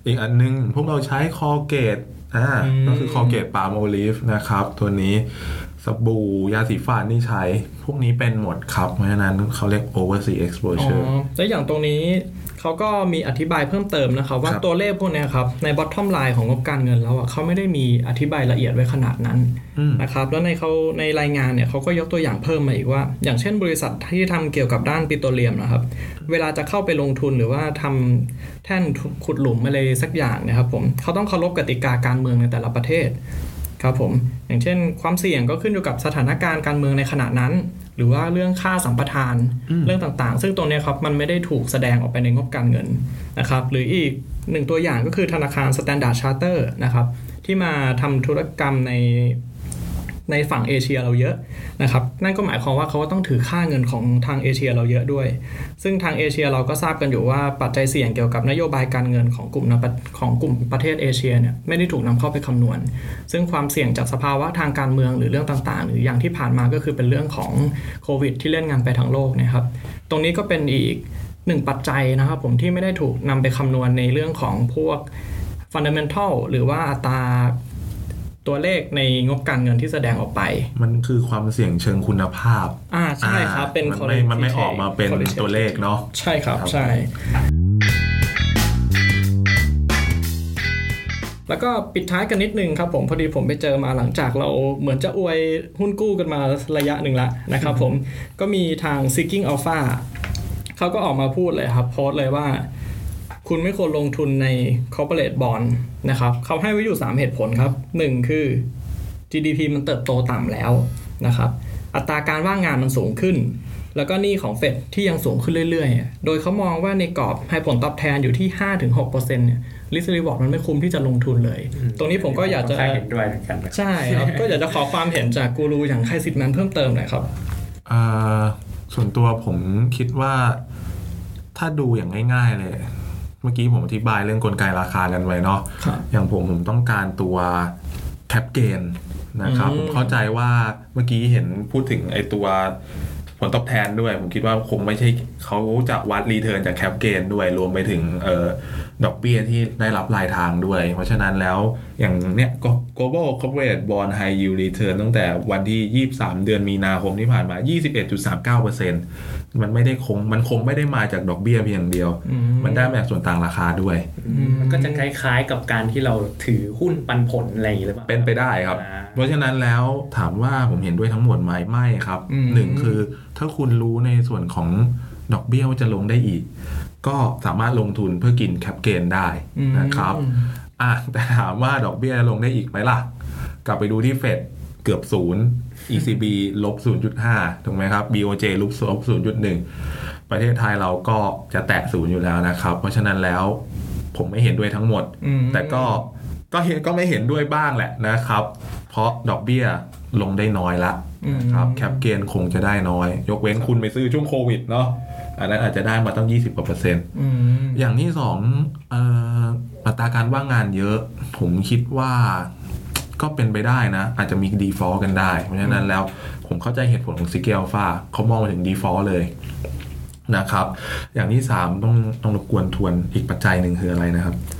Speaker 4: อีกอันหนึง พวกเราใช้คอเกตอ่า
Speaker 2: อืม
Speaker 4: ก็คือคอเกตปาโมลิฟนะครับ ตัวนี้สบู่ยาสีฟันที่ใช้ พวกนี้เป็นหมดครับ เพราะฉะนั้นเขาเรียก oversea
Speaker 2: อ๋อ
Speaker 4: exposure
Speaker 2: แล้วอย่างตรงนี้ เขาก็มีอธิบายเพิ่มเติมนะครับ ว่า
Speaker 4: ครับ
Speaker 2: ตัวเลขพวกเนี้ยครับใน bottom line ของงบการเงินแล้วอะเขาไม่ได้มีอธิบายละเอียดไว้ขนาดนั้น
Speaker 4: อืม
Speaker 2: นะครับแล้วในเขาในรายงานเนี่ยเขาก็ยกตัวอย่างเพิ่มมาอีกว่า อย่างเช่นบริษัทที่ทำเกี่ยวกับด้านปิโตรเลียมนะครับ เวลาจะเข้าไปลงทุนหรือว่าทำแท่นขุดหลุมอะไรสักอย่างเนะครับผมเขาต้องเคารพกติกาการเมืองในแต่ละประเทศ ครับผม อย่างเช่น ความเสี่ยงก็ขึ้นอยู่กับสถานการณ์การเมืองในขณะนั้น หรือว่าเรื่องค่าสัมปทานเรื่องต่างๆ ซึ่งตรงเนี้ยครับมันไม่ได้ถูกแสดงออกไปในงบการเงินนะครับหรืออีกหนึ่งตัวอย่างก็คือธนาคาร Standard Charter นะครับที่มาทำธุรกรรมใน ในฝั่งเอเชียเราเยอะนะครับนั่นก็หมายความว่าเขาก็ต้องถือค่าเงินของทางเอเชียเราเยอะด้วย ซึ่งทางเอเชียเราก็ทราบกันอยู่ว่าปัจจัยเสี่ยงเกี่ยวกับนโยบายการเงินของกลุ่มของกลุ่มประเทศเอเชียเนี่ยไม่ได้ถูกนำเข้าไปคำนวณ ซึ่งความเสี่ยงจากสภาวะทางการเมืองหรือเรื่องต่างๆ หรืออย่างที่ผ่านมาก็คือเป็นเรื่องของโควิด ที่เล่นงานไปทั้งโลกนะครับตรงนี้ก็เป็นอีกหนึ่งปัจจัยนะครับผมที่ไม่ได้ถูกนำไปคำนวณในเรื่องของพวก fundamental หรือว่าอัตรา ตัวเลขในงบการเงินที่แสดงออกไป
Speaker 4: มันคือความเสี่ยงเชิงคุณภาพ
Speaker 2: อ่าใช่ครับเป็น
Speaker 4: มันไม่มันไม่ออกมาเป็น
Speaker 2: qualitative
Speaker 4: ตัวเลขเนาะ
Speaker 2: ใช่ครับ
Speaker 4: ครับ
Speaker 2: ใช่ แล้วก็ปิดท้ายกันนิดนึงครับผมพอดีผมไปเจอมาหลังจากเราเหมือนจะอวยหุ้นกู้กันมาระยะหนึ่งละนะครับผมก็มีทาง Seeking Alpha เขาก็ออกมาพูดเลยครับโพสต์เลยว่า คุณไม่ควรลงทุนใน corporate bond นะครับเขาให้ไว้อยู่ 3 เหตุผลครับ 1 คือ GDP มันเติบโตต่ำแล้วนะครับอัตราการว่างงานมันสูงขึ้น แล้วก็หนี้ของเฟดที่ยังสูงขึ้นเรื่อยๆ โดยเขามองว่าในกรอบให้ผลตอบแทนอยู่ที่ 5-6%เนี่ยลิสรีวอร์ดมันไม่คุ้มที่จะลงทุนเลย ตรงนี้ผมก็อยากจะ
Speaker 3: ค่นข้งเห็นด้วยเหมือนกันนะ
Speaker 2: ใช่ครับ ก็อยากจะขอความเห็นจากกูรูอย่างไคซิตแมนเพิ่มเติมหน่อยครับ
Speaker 4: อ่าส่วนตัวผมคิดว่าถ้าดูอย่างง่าย ๆ เลย เมื่อกี้ผมอธิบายเรื่องกลไกราคากันไว้เนาะ
Speaker 2: ครับ
Speaker 4: อย่างผมผมต้องการตัว cap gain นะครับ
Speaker 2: อืม
Speaker 4: ผมเข้าใจว่าเมื่อกี้เห็นพูดถึงไอตัวผลตอบแทนด้วย ผมคิดว่าคงไม่ใช่เขาจะวัด return จาก cap gain ด้วยรวมไปถึงเออ ดอกเบี้ยที่ได้รับรายทางด้วย เพราะฉะนั้นแล้วอย่างเนี้ยก็ global corporate bond high yield return ตั้งแต่วันที่ 23 เดือนมีนาคมที่ผ่านมา 21.39%มันไม่ได้คงมันคงไม่ได้มาจากดอกเบี้ยเพียงอย่างเดียว
Speaker 2: อืม
Speaker 4: มันได้มาจากส่วนต่างราคาด้วย
Speaker 3: มันก็จะคล้ายๆกับการที่เราถือหุ้นปันผลอะไรอย่างนี้หรือเปล่า
Speaker 4: เป็นไปได้ครับ
Speaker 3: อ่า
Speaker 4: เพราะฉะนั้นแล้วถามว่าผมเห็นด้วยทั้งหมดไหมไม่ครับ
Speaker 2: อืม
Speaker 4: หนึ่งคือถ้าคุณรู้ในส่วนของ ดอกเบี้ยว่าจะลงได้อีก ก็สามารถลงทุนเพื่อกินแคปเกนได้นะครับอะแต่ถามว่าดอกเบี้ยลงได้อีกไหมล่ะ กลับไปดูที่เฟดเกือบศูนย์ ECB ลบ 0.5 ถูกไหมครับ BOJ ลบลบ0.1 ประเทศไทยเราก็จะแตะศูนย์อยู่แล้วนะครับ เพราะฉะนั้นแล้วผมไม่เห็นด้วยทั้งหมด
Speaker 2: อืม
Speaker 4: แต่ก็ก็เห็นก็ไม่เห็นด้วยบ้างแหละนะครับ เพราะดอกเบี้ยลงได้น้อยละนะครับ แคปเกนคงจะได้น้อย ยกเว้นคุณไปซื้อช่วงโควิดเนาะ อันนั้นอาจจะได้มาตั้ง 20กว่าเปอร์เซ็นต์
Speaker 2: อืม
Speaker 4: อย่างที่สองเอ่ออัตราการว่างงานเยอะ ผมคิดว่าก็เป็นไปได้นะ อาจจะมี default กันได้ เพราะฉะนั้นแล้วผมเข้าใจเหตุผลของ s ิเกลฟาเขามองมาถึง default เลยนะครับ อย่างที่สามต้องต้องรบกวนทวนอีกปัจจัยหนึ่งคืออะไรนะครับ
Speaker 2: ห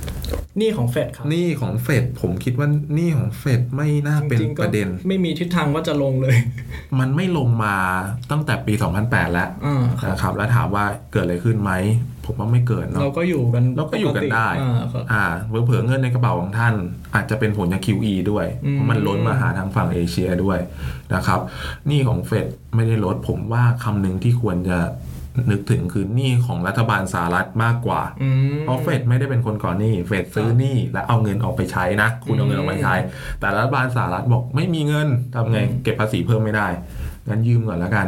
Speaker 2: นี่ของเฟดครับ
Speaker 4: หนี้ของเฟดผมคิดว่าหนี้ของเฟดไม่น่าเป็น
Speaker 2: จริงๆก็
Speaker 4: ประเด็น
Speaker 2: ไม่มีทิศทางว่าจะลงเลย
Speaker 4: มันไม่ลงมาตั้งแต่ปี 2008 แล้ว
Speaker 2: อ่าครับ
Speaker 4: นะครับแล้วถามว่าเกิดอะไรขึ้นไหมผมว่าไม่เกิดเนาะ
Speaker 2: เราก็อยู่กัน
Speaker 4: เราก็อยู่กันได้
Speaker 2: ปติอ่าครับ
Speaker 4: อ่าเผื่อๆเงินในกระเป๋าของท่าน อาจจะเป็นผลจาก QE ด้วย
Speaker 2: อืม
Speaker 4: เพราะมันล้นมาหาทางฝั่งเอเชียด้วยนะครับหนี้ของเฟดไม่ได้ลดผมว่าคำหนึ่งที่ควรจะ นึกถึงคือหนี้ของรัฐบาลสหรัฐมากกว่า
Speaker 2: อืม
Speaker 4: เพราะเฟดไม่ได้เป็นคนก่อนหนี้ เฟดซื้อหนี้แล้วเอาเงินออกไปใช้นะ คุณเอาเงินออกไปใช้ แต่รัฐบาลสหรัฐบอกไม่มีเงินทำไง
Speaker 2: อืม
Speaker 4: เก็บภาษีเพิ่มไม่ได้ งั้นยืมก่อนแล้วกัน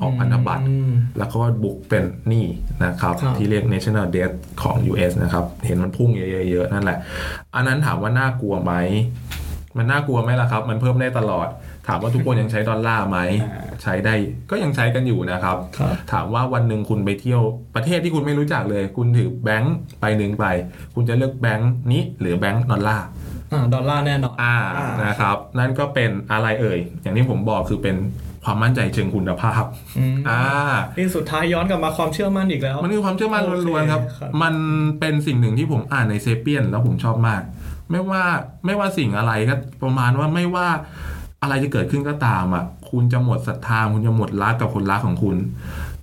Speaker 4: ออกพันธบัตร
Speaker 2: อืม
Speaker 4: แล้วก็บุกเป็นหนี้นะครับ
Speaker 2: ครับ
Speaker 4: ที่เรียก national debt ของ US นะครับ เห็นมันพุ่งเยอะๆๆนั่นแหละ อันนั้นถามว่าน่ากลัวไหม มันน่ากลัวไหมล่ะครับ มันเพิ่มได้ตลอด ถามว่าทุกคนยังใช้ดอลลาร์ไหม
Speaker 3: อ่า
Speaker 4: ใช้ได้ก็ยังใช้กันอยู่นะครับ
Speaker 2: ครับ
Speaker 4: ถามว่าวันหนึ่งคุณไปเที่ยวประเทศที่คุณไม่รู้จักเลย คุณถือแบงค์ไปหนึ่งไป คุณจะเลือกแบงค์นี้หรือแบงค์ดอลลาร์
Speaker 2: อ่าดอลลาร์แน่นอน
Speaker 4: อ่านะครับ นั่นก็เป็นอะไรเอ่ย อย่างที่ผมบอกคือเป็นความมั่นใจเชิงคุณภาพ
Speaker 2: อืม
Speaker 4: อ่า
Speaker 2: นี่สุดท้ายย้อนกลับมาความเชื่อมั่นอีกแล้ว
Speaker 4: มันคือความเชื่อมั่น
Speaker 2: โอเค
Speaker 4: ล้วนๆครับ
Speaker 2: ครับ
Speaker 4: มันเป็นสิ่งหนึ่งที่ผมอ่านในเซเปียนแล้วผมชอบมาก ไม่ว่าไม่ว่าสิ่งอะไรก็ประมาณว่าไม่ว่า อะไรจะเกิดขึ้นก็ตามอะ คุณจะหมดศรัทธาคุณจะหมดรักกับคนรักของคุณ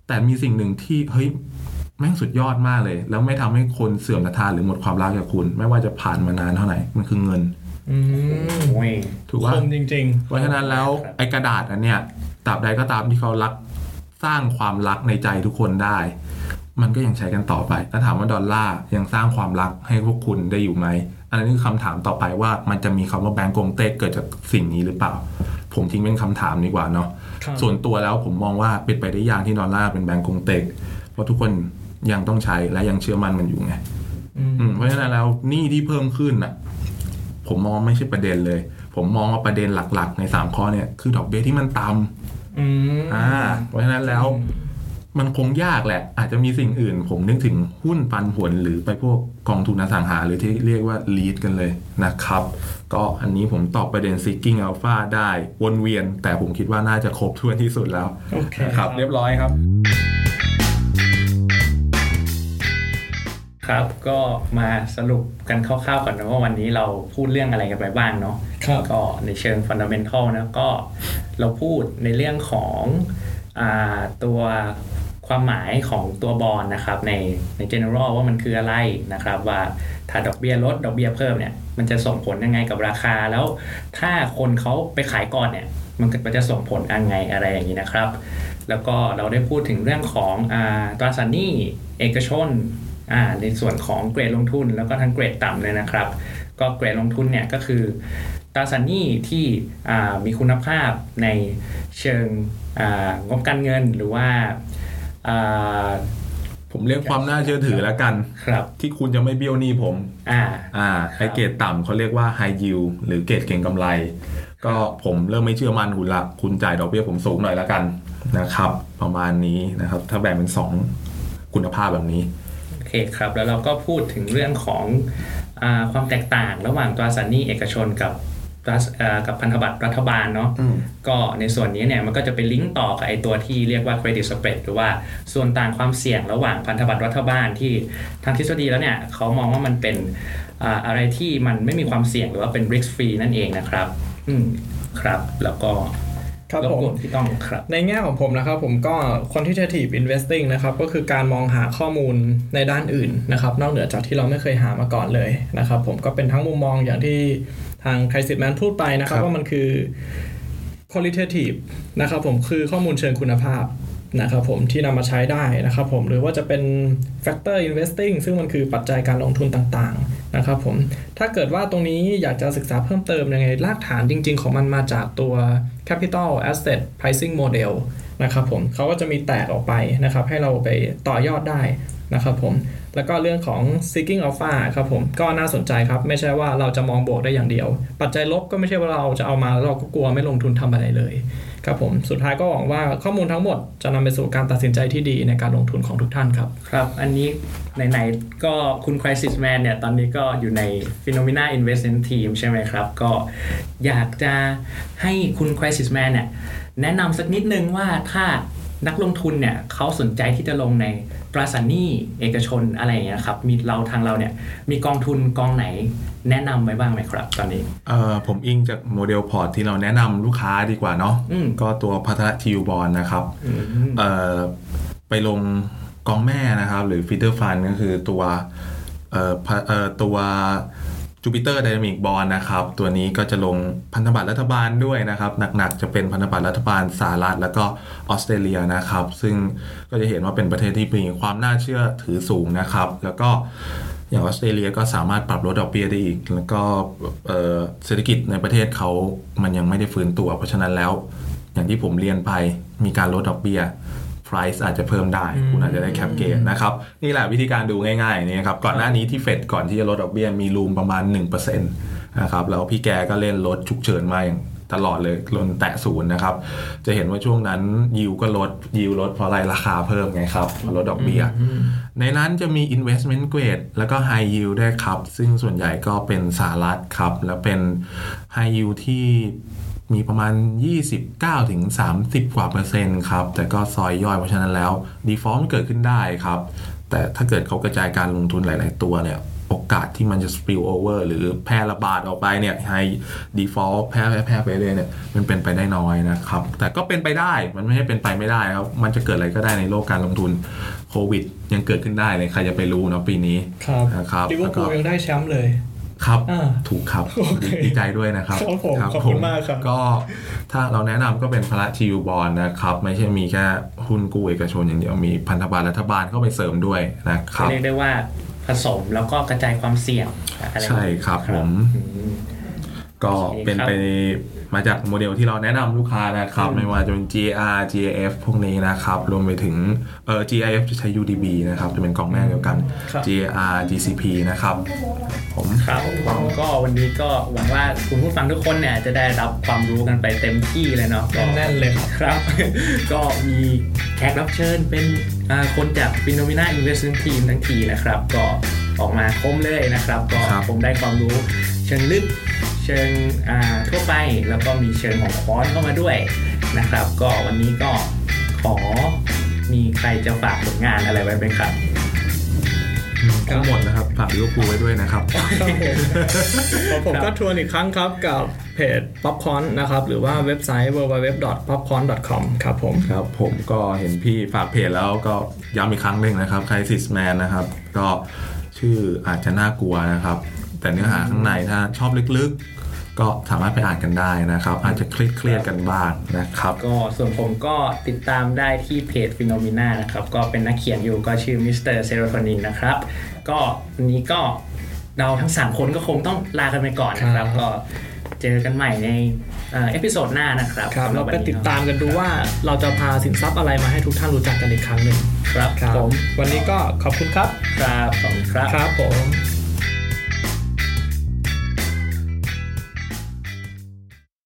Speaker 4: แต่มีสิ่งหนึ่งที่เฮ้ยแม่งสุดยอดมากเลย แล้วไม่ทำให้คนเสื่อมศรัทธาหรือหมดความรักจากคุณ ไม่ว่าจะผ่านมานานเท่าไหร่มันคือเงิน
Speaker 2: อืม
Speaker 3: โอ้ย
Speaker 4: ถูก
Speaker 2: ค
Speaker 4: ว่า
Speaker 2: มจริง
Speaker 4: เพราะฉะนั้นแล้ว
Speaker 3: ครับ
Speaker 4: ไอ้กระดาษอันเนี้ยตราบใดก็ตามที่เขารักสร้างความรักในใจทุกคนได้ มันก็ยังใช้กันต่อไปถ้าถามว่าดอลลาร์ยังสร้างความรักให้พวกคุณได้อยู่ไหมอันนี้คือคำถามต่อไปว่ามันจะมีคำว่าแบงก์กงเต้เกิดจากสิ่งนี้หรือเปล่า ผมทิ้งเป็นคำถามดีกว่าเนาะ
Speaker 2: ครับ
Speaker 4: ส่วนตัวแล้วผมมองว่าเป็นไปได้ยากที่ดอลลาร์เป็นแบงก์กงเต็กเพราะทุกคนยังต้องใช้และยังเชื่อมั่นมันอยู่ไง
Speaker 2: ๆอืม
Speaker 4: อืมเพราะฉะนั้นแล้วหนี้ที่เพิ่มขึ้นน่ะ ผมมองไม่ใช่ประเด็นเลย ผมมองว่าประเด็นหลักๆ ในสามข้อเนี่ยคือดอกเบี้ยที่มันต่ำ
Speaker 2: อืม
Speaker 4: อ่าเพราะฉะนั้นแล้ว มันคงยากแหละ อาจจะมีสิ่งอื่น ผมนึกถึงหุ้นปันผลหรือไปพวกกองทุนอสังหาหรือที่เรียกว่า lead กันเลยนะครับ ก็อันนี้ผมตอบประเด็น seeking alpha ได้วนเวียน แต่ผมคิดว่าน่าจะครบถ้วนที่สุดแล้ว
Speaker 2: โอเค
Speaker 4: นะครับ เรียบร้อยครับ
Speaker 3: ครับก็มาสรุปกันคร่าวๆก่อนนะว่าวันนี้เราพูดเรื่องอะไรกันไปบ้างเนาะ
Speaker 2: ครับ
Speaker 3: ก็ในเชิงฟันดัมเ n นทัลนะก็เราพูดในเรื่องของอาตัว ความหมายของตัวบอลนะครับในใน general ว่ามันคืออะไรนะครับ ว่าถ้าดอกเบี้ยลดดอกเบี้ยเพิ่มเนี่ยมันจะส่งผลยังไงกับราคาแล้ว ถ้าคนเขาไปขายก่อนเนี่ยมันก็จะส่งผลยังไงอะไรอย่างนี้นะครับ แล้วก็เราได้พูดถึงเรื่องของอตราสารหนี้เอกชนในส่วนของเกรดลงทุนแล้วก็ทั้งเกรดต่ำเลยนะครับ ก็เกรดลงทุนเนี่ยก็คือตราสารหนี้ที่มีคุณภาพในเชิงงบการเงินหรือว่า
Speaker 4: ผมเรียกความน่าเชื่อถือแล้วกัน
Speaker 3: ครับ
Speaker 4: ที่คุณจะไม่เบี้ยวหนี้ผม
Speaker 3: อ่า
Speaker 4: อ่าไอเกรดต่ำเขาเรียกว่า high yield หรือเกรดเก่งกำไร ก็ผมเริ่มไม่เชื่อมั่นคุณละคุณจ่ายดอกเบี้ยผมสูงหน่อยแล้วกันนะครับ ประมาณนี้นะครับ ถ้าแบ่งเป็น 2 คุณภาพแบบนี้
Speaker 3: โอเคครับ แล้วเราก็พูดถึงเรื่องของอาความแตกต่างระหว่างตราสารหนี้เอกชนกับต ราเอ่อกับพันธบัตรรัฐบาลเนาะ
Speaker 4: อืม
Speaker 3: ก็ในส่วนนี้เนี่ยมันก็จะไปลิงก์ต่อกับไอตัวที่เรียกว่า credit spread หรือว่าส่วนต่างความเสี่ยงระหว่างพันธบัตรรัฐบาลที่ทางทฤษฎีแล้วเนี่ยเขามองว่ามันเป็นอ่าอะไรที่มันไม่มีความเสี่ยงหรือว่าเป็น risk free นั่นเองนะครับ อืมครับแล้วก็
Speaker 2: ครับ
Speaker 3: รบ
Speaker 2: ผม
Speaker 3: กวนพี่ต้องครับ
Speaker 2: ในแง่ของผมนะครับผมก็ quantitative investing นะครับก็คือการมองหาข้อมูลในด้านอื่นนะครับ นอกเหนือจากที่เราไม่เคยหามาก่อนเลยนะครับ ผมก็เป็นทั้งมุมมองอย่างที่ ทาง Crisis Man พูดไปนะครับ
Speaker 4: ครับ
Speaker 2: ว่ามันคือ qualitative นะครับผมคือข้อมูลเชิงคุณภาพนะครับผมที่นำมาใช้ได้นะครับผมหรือว่าจะเป็น factor investing ซึ่งมันคือปัจจัยการลงทุนต่างๆนะครับผมถ้าเกิดว่าตรงนี้อยากจะศึกษาเพิ่มเติมยังไงรากฐานจริง ๆ ของมันมาจากตัว capital asset pricing model นะครับผมเขาก็จะมีแตกออกไปนะครับให้เราไปต่อยอดได้นะครับผม แล้วก็เรื่องของ seeking alpha ครับผมก็น่าสนใจครับ ไม่ใช่ว่าเราจะมองบวกได้อย่างเดียว ปัจจัยลบก็ไม่ใช่ว่าเราจะเอามาแล้วเราก็กลัวไม่ลงทุนทำอะไรเลยครับผมสุดท้ายก็หวังว่าข้อมูลทั้งหมดจะนำไปสู่การตัดสินใจที่ดีในการลงทุนของทุกท่านครับ
Speaker 3: ครับ อันนี้ไหนๆก็คุณ Crisis Man เนี่ยตอนนี้ก็อยู่ใน Phenomena Investment Team ใช่ไหมครับ ก็อยากจะให้คุณ Crisis Man เนี่ยแนะนำสักนิดนึงว่าถ้า นักลงทุนเนี่ยเขาสนใจที่จะลงในตราสารหนี้เอกชนอะไรอย่างเงี้ยครับมีเราทางเราเนี่ยมีกองทุนกองไหนแนะนำไว้บ้างไหมครับ ตอนนี้
Speaker 4: เอ่อผมอิงจาก model port ที่เราแนะนำลูกค้าดีกว่าเนาะ
Speaker 3: อืม
Speaker 4: ก็ตัวพัฒนาทิวบอลนะครับ
Speaker 3: อืม
Speaker 4: เอ่อไปลงกองแม่นะครับ หรือ feeder fund ก็คือตัวเอ่อพะเอ่อตัว Jupiter Dynamic Bond นะครับ ตัวนี้ก็จะลงพันธบัตรรัฐบาลด้วยนะครับ หนักๆจะเป็นพันธบัตรรัฐบาลสหรัฐแล้วก็ออสเตรเลียนะครับ ซึ่งก็จะเห็นว่าเป็นประเทศที่มีความน่าเชื่อถือสูงนะครับ แล้วก็อย่างออสเตรเลียก็สามารถปรับลดดอกเบี้ยได้อีก แล้วก็เอ่อเศรษฐกิจในประเทศเขามันยังไม่ได้ฟื้นตัว เพราะฉะนั้นแล้วอย่างที่ผมเรียนไปมีการลดดอกเบี้ย price อาจจะเพิ่มได้ คุณอาจจะได้แคปเกนนะครับ นี่แหละวิธีการดูง่ายๆนี่ครับก่อนหน้านี้ที่เฟดก่อนที่จะลดดอกเบี้ยมีรูมประมาณ 1%นะครับแล้วพี่แกก็เล่นลดฉุกเฉินมาอย่างตลอดเลยลนแตะศูนย์นะครับ จะเห็นว่าช่วงนั้นยิวก็ลดยิวลดเพราะอะไรราคาเพิ่มไงครับลดดอกเบี้ย ในนั้นจะมี investment grade แล้วก็ high yield ด้วยครับ ซึ่งส่วนใหญ่ก็เป็นสหรัฐครับ แล้วเป็น high yield ที่ มีประมาณ 29ถึง30กว่าเปอร์เซ็นต์ครับ แต่ก็ซอยย่อยเพราะฉะนั้นแล้ว default เกิดขึ้นได้ครับ แต่ถ้าเกิดเขากระจายการลงทุนหลาย ๆ ตัวเนี่ยโอกาสที่มันจะ spill over หรือแพร่ระบาดออกไปเนี่ย high default แพร่แพร่แพร่ไปเรื่อยเนี่ยมันเป็นไปได้น้อยนะครับ แต่ก็เป็นไปได้มันไม่ใช่เป็นไปไม่ได้ครับ มันจะเกิดอะไรก็ได้ในโลกการลงทุนโควิด ยังเกิดขึ้นได้เลยใครจะไปรู้เนาะปีนี้
Speaker 2: ครับ
Speaker 4: นะครับ
Speaker 2: ลิเวอร์พูล
Speaker 4: แล้วก็
Speaker 2: ยังได้แชมป์เลย
Speaker 4: ครับ
Speaker 2: อ่า
Speaker 4: ถูกครับ
Speaker 2: โอเค
Speaker 4: ดีใจด้วยนะครับ
Speaker 2: ครับผมขอบคุณมากครับ
Speaker 4: ก็ถ้าเราแนะนำก็เป็นพระทิวบอลนะครับ ไม่ใช่มีแค่หุ้นกู้เอกชนอย่างเดียวมีพันธบัตรรัฐบาลเข้าไปเสริมด้วยนะครับ
Speaker 3: เรียกได้ว่าผสมแล้วก็กระจายความเสี่ยงอะไร
Speaker 4: ใช่ครับผม
Speaker 3: อืม
Speaker 4: ก็
Speaker 3: โอเค
Speaker 4: เป็น
Speaker 3: ครับ
Speaker 4: ไป มาจากโมเดลที่เราแนะนำลูกค้านะครับ ไม่ว่าจะเป็น GR GAF พวกนี้นะครับ รวมไปถึงเอ่อ GIF จะใช้ UDB นะครับ จะเป็นกองแม่เดียวกัน
Speaker 2: ครับ
Speaker 4: GR GCP นะครับ ผม
Speaker 3: ครับผมก็วันนี้ก็หวังว่าคุณผู้ฟังทุกคนเนี่ยจะได้รับความรู้กันไปเต็มที่เลยเนาะก็
Speaker 2: แน่นๆเลยครับ
Speaker 3: ครับ ก็มีแขกรับเชิญเป็นอ่าคนจาก p h e n o m e n a Investment Team ทั้งทีนะครับ ก็ออกมาคมเลยนะครับ ก็
Speaker 4: ครับ
Speaker 3: ผมได้ความรู้เชิงลึก เชิงอ่าทั่วไปแล้วก็มีเชิงของคอร์สเข้ามาด้วยนะครับ ก็วันนี้ก็ขอมีใครจะฝากผลงานอะไรไว้ไหมครับ
Speaker 2: ครับ
Speaker 4: ทั้งหมดนะครับฝากลิเวอร์พูลไว้ด้วยนะครับ
Speaker 2: ครับผมของผม
Speaker 3: ครับ
Speaker 2: ก็ทวนอีกครั้งครับกับเพจ Popcorn นะครับ หรือว่าเว็บไซต์ www.popcorn.com ครับผม
Speaker 4: ครับผมก็เห็นพี่ฝากเพจแล้วก็ย้ำอีกครั้งหนึ่งนะครับใครซิสแมนนะครับ ก็ชื่ออาจจะน่ากลัวนะครับ แต่เนื้อหาข้างในถ้าชอบลึกๆ ก็สามารถไปอ่านกันได้นะครับ อาจจะเครียดเครียดๆกันบ้างนะครับ
Speaker 3: ก็ส่วนผมก็ติดตามได้ที่เพจ p h e n o m e n a นะครับ ก็เป็นนักเขียนอยู่ก็ชื่อมิสเตอร์เซโรโทนินนะครับ ก็วันนี้ก็เราทั้ง 3 คนก็คงต้องลากันไปก่อนนะครับ
Speaker 2: ครับ
Speaker 3: ก็เจอกันใหม่ในเอพิโซดหน้านะครับ
Speaker 2: ครับ
Speaker 3: สำห
Speaker 2: แล้ว
Speaker 3: วัน
Speaker 2: ก็
Speaker 3: นี้
Speaker 2: ติดตามกันดูว่าเราจะพาสินทรัพย์อะไรมาให้ทุกท่านรู้จักกันอีกครั้งหนึ่ง
Speaker 3: ครับ
Speaker 2: ครับ
Speaker 3: ผม
Speaker 2: วันนี้ก็ขอบคุณครับ
Speaker 3: ครับขอบคุณครับ
Speaker 2: ครับผม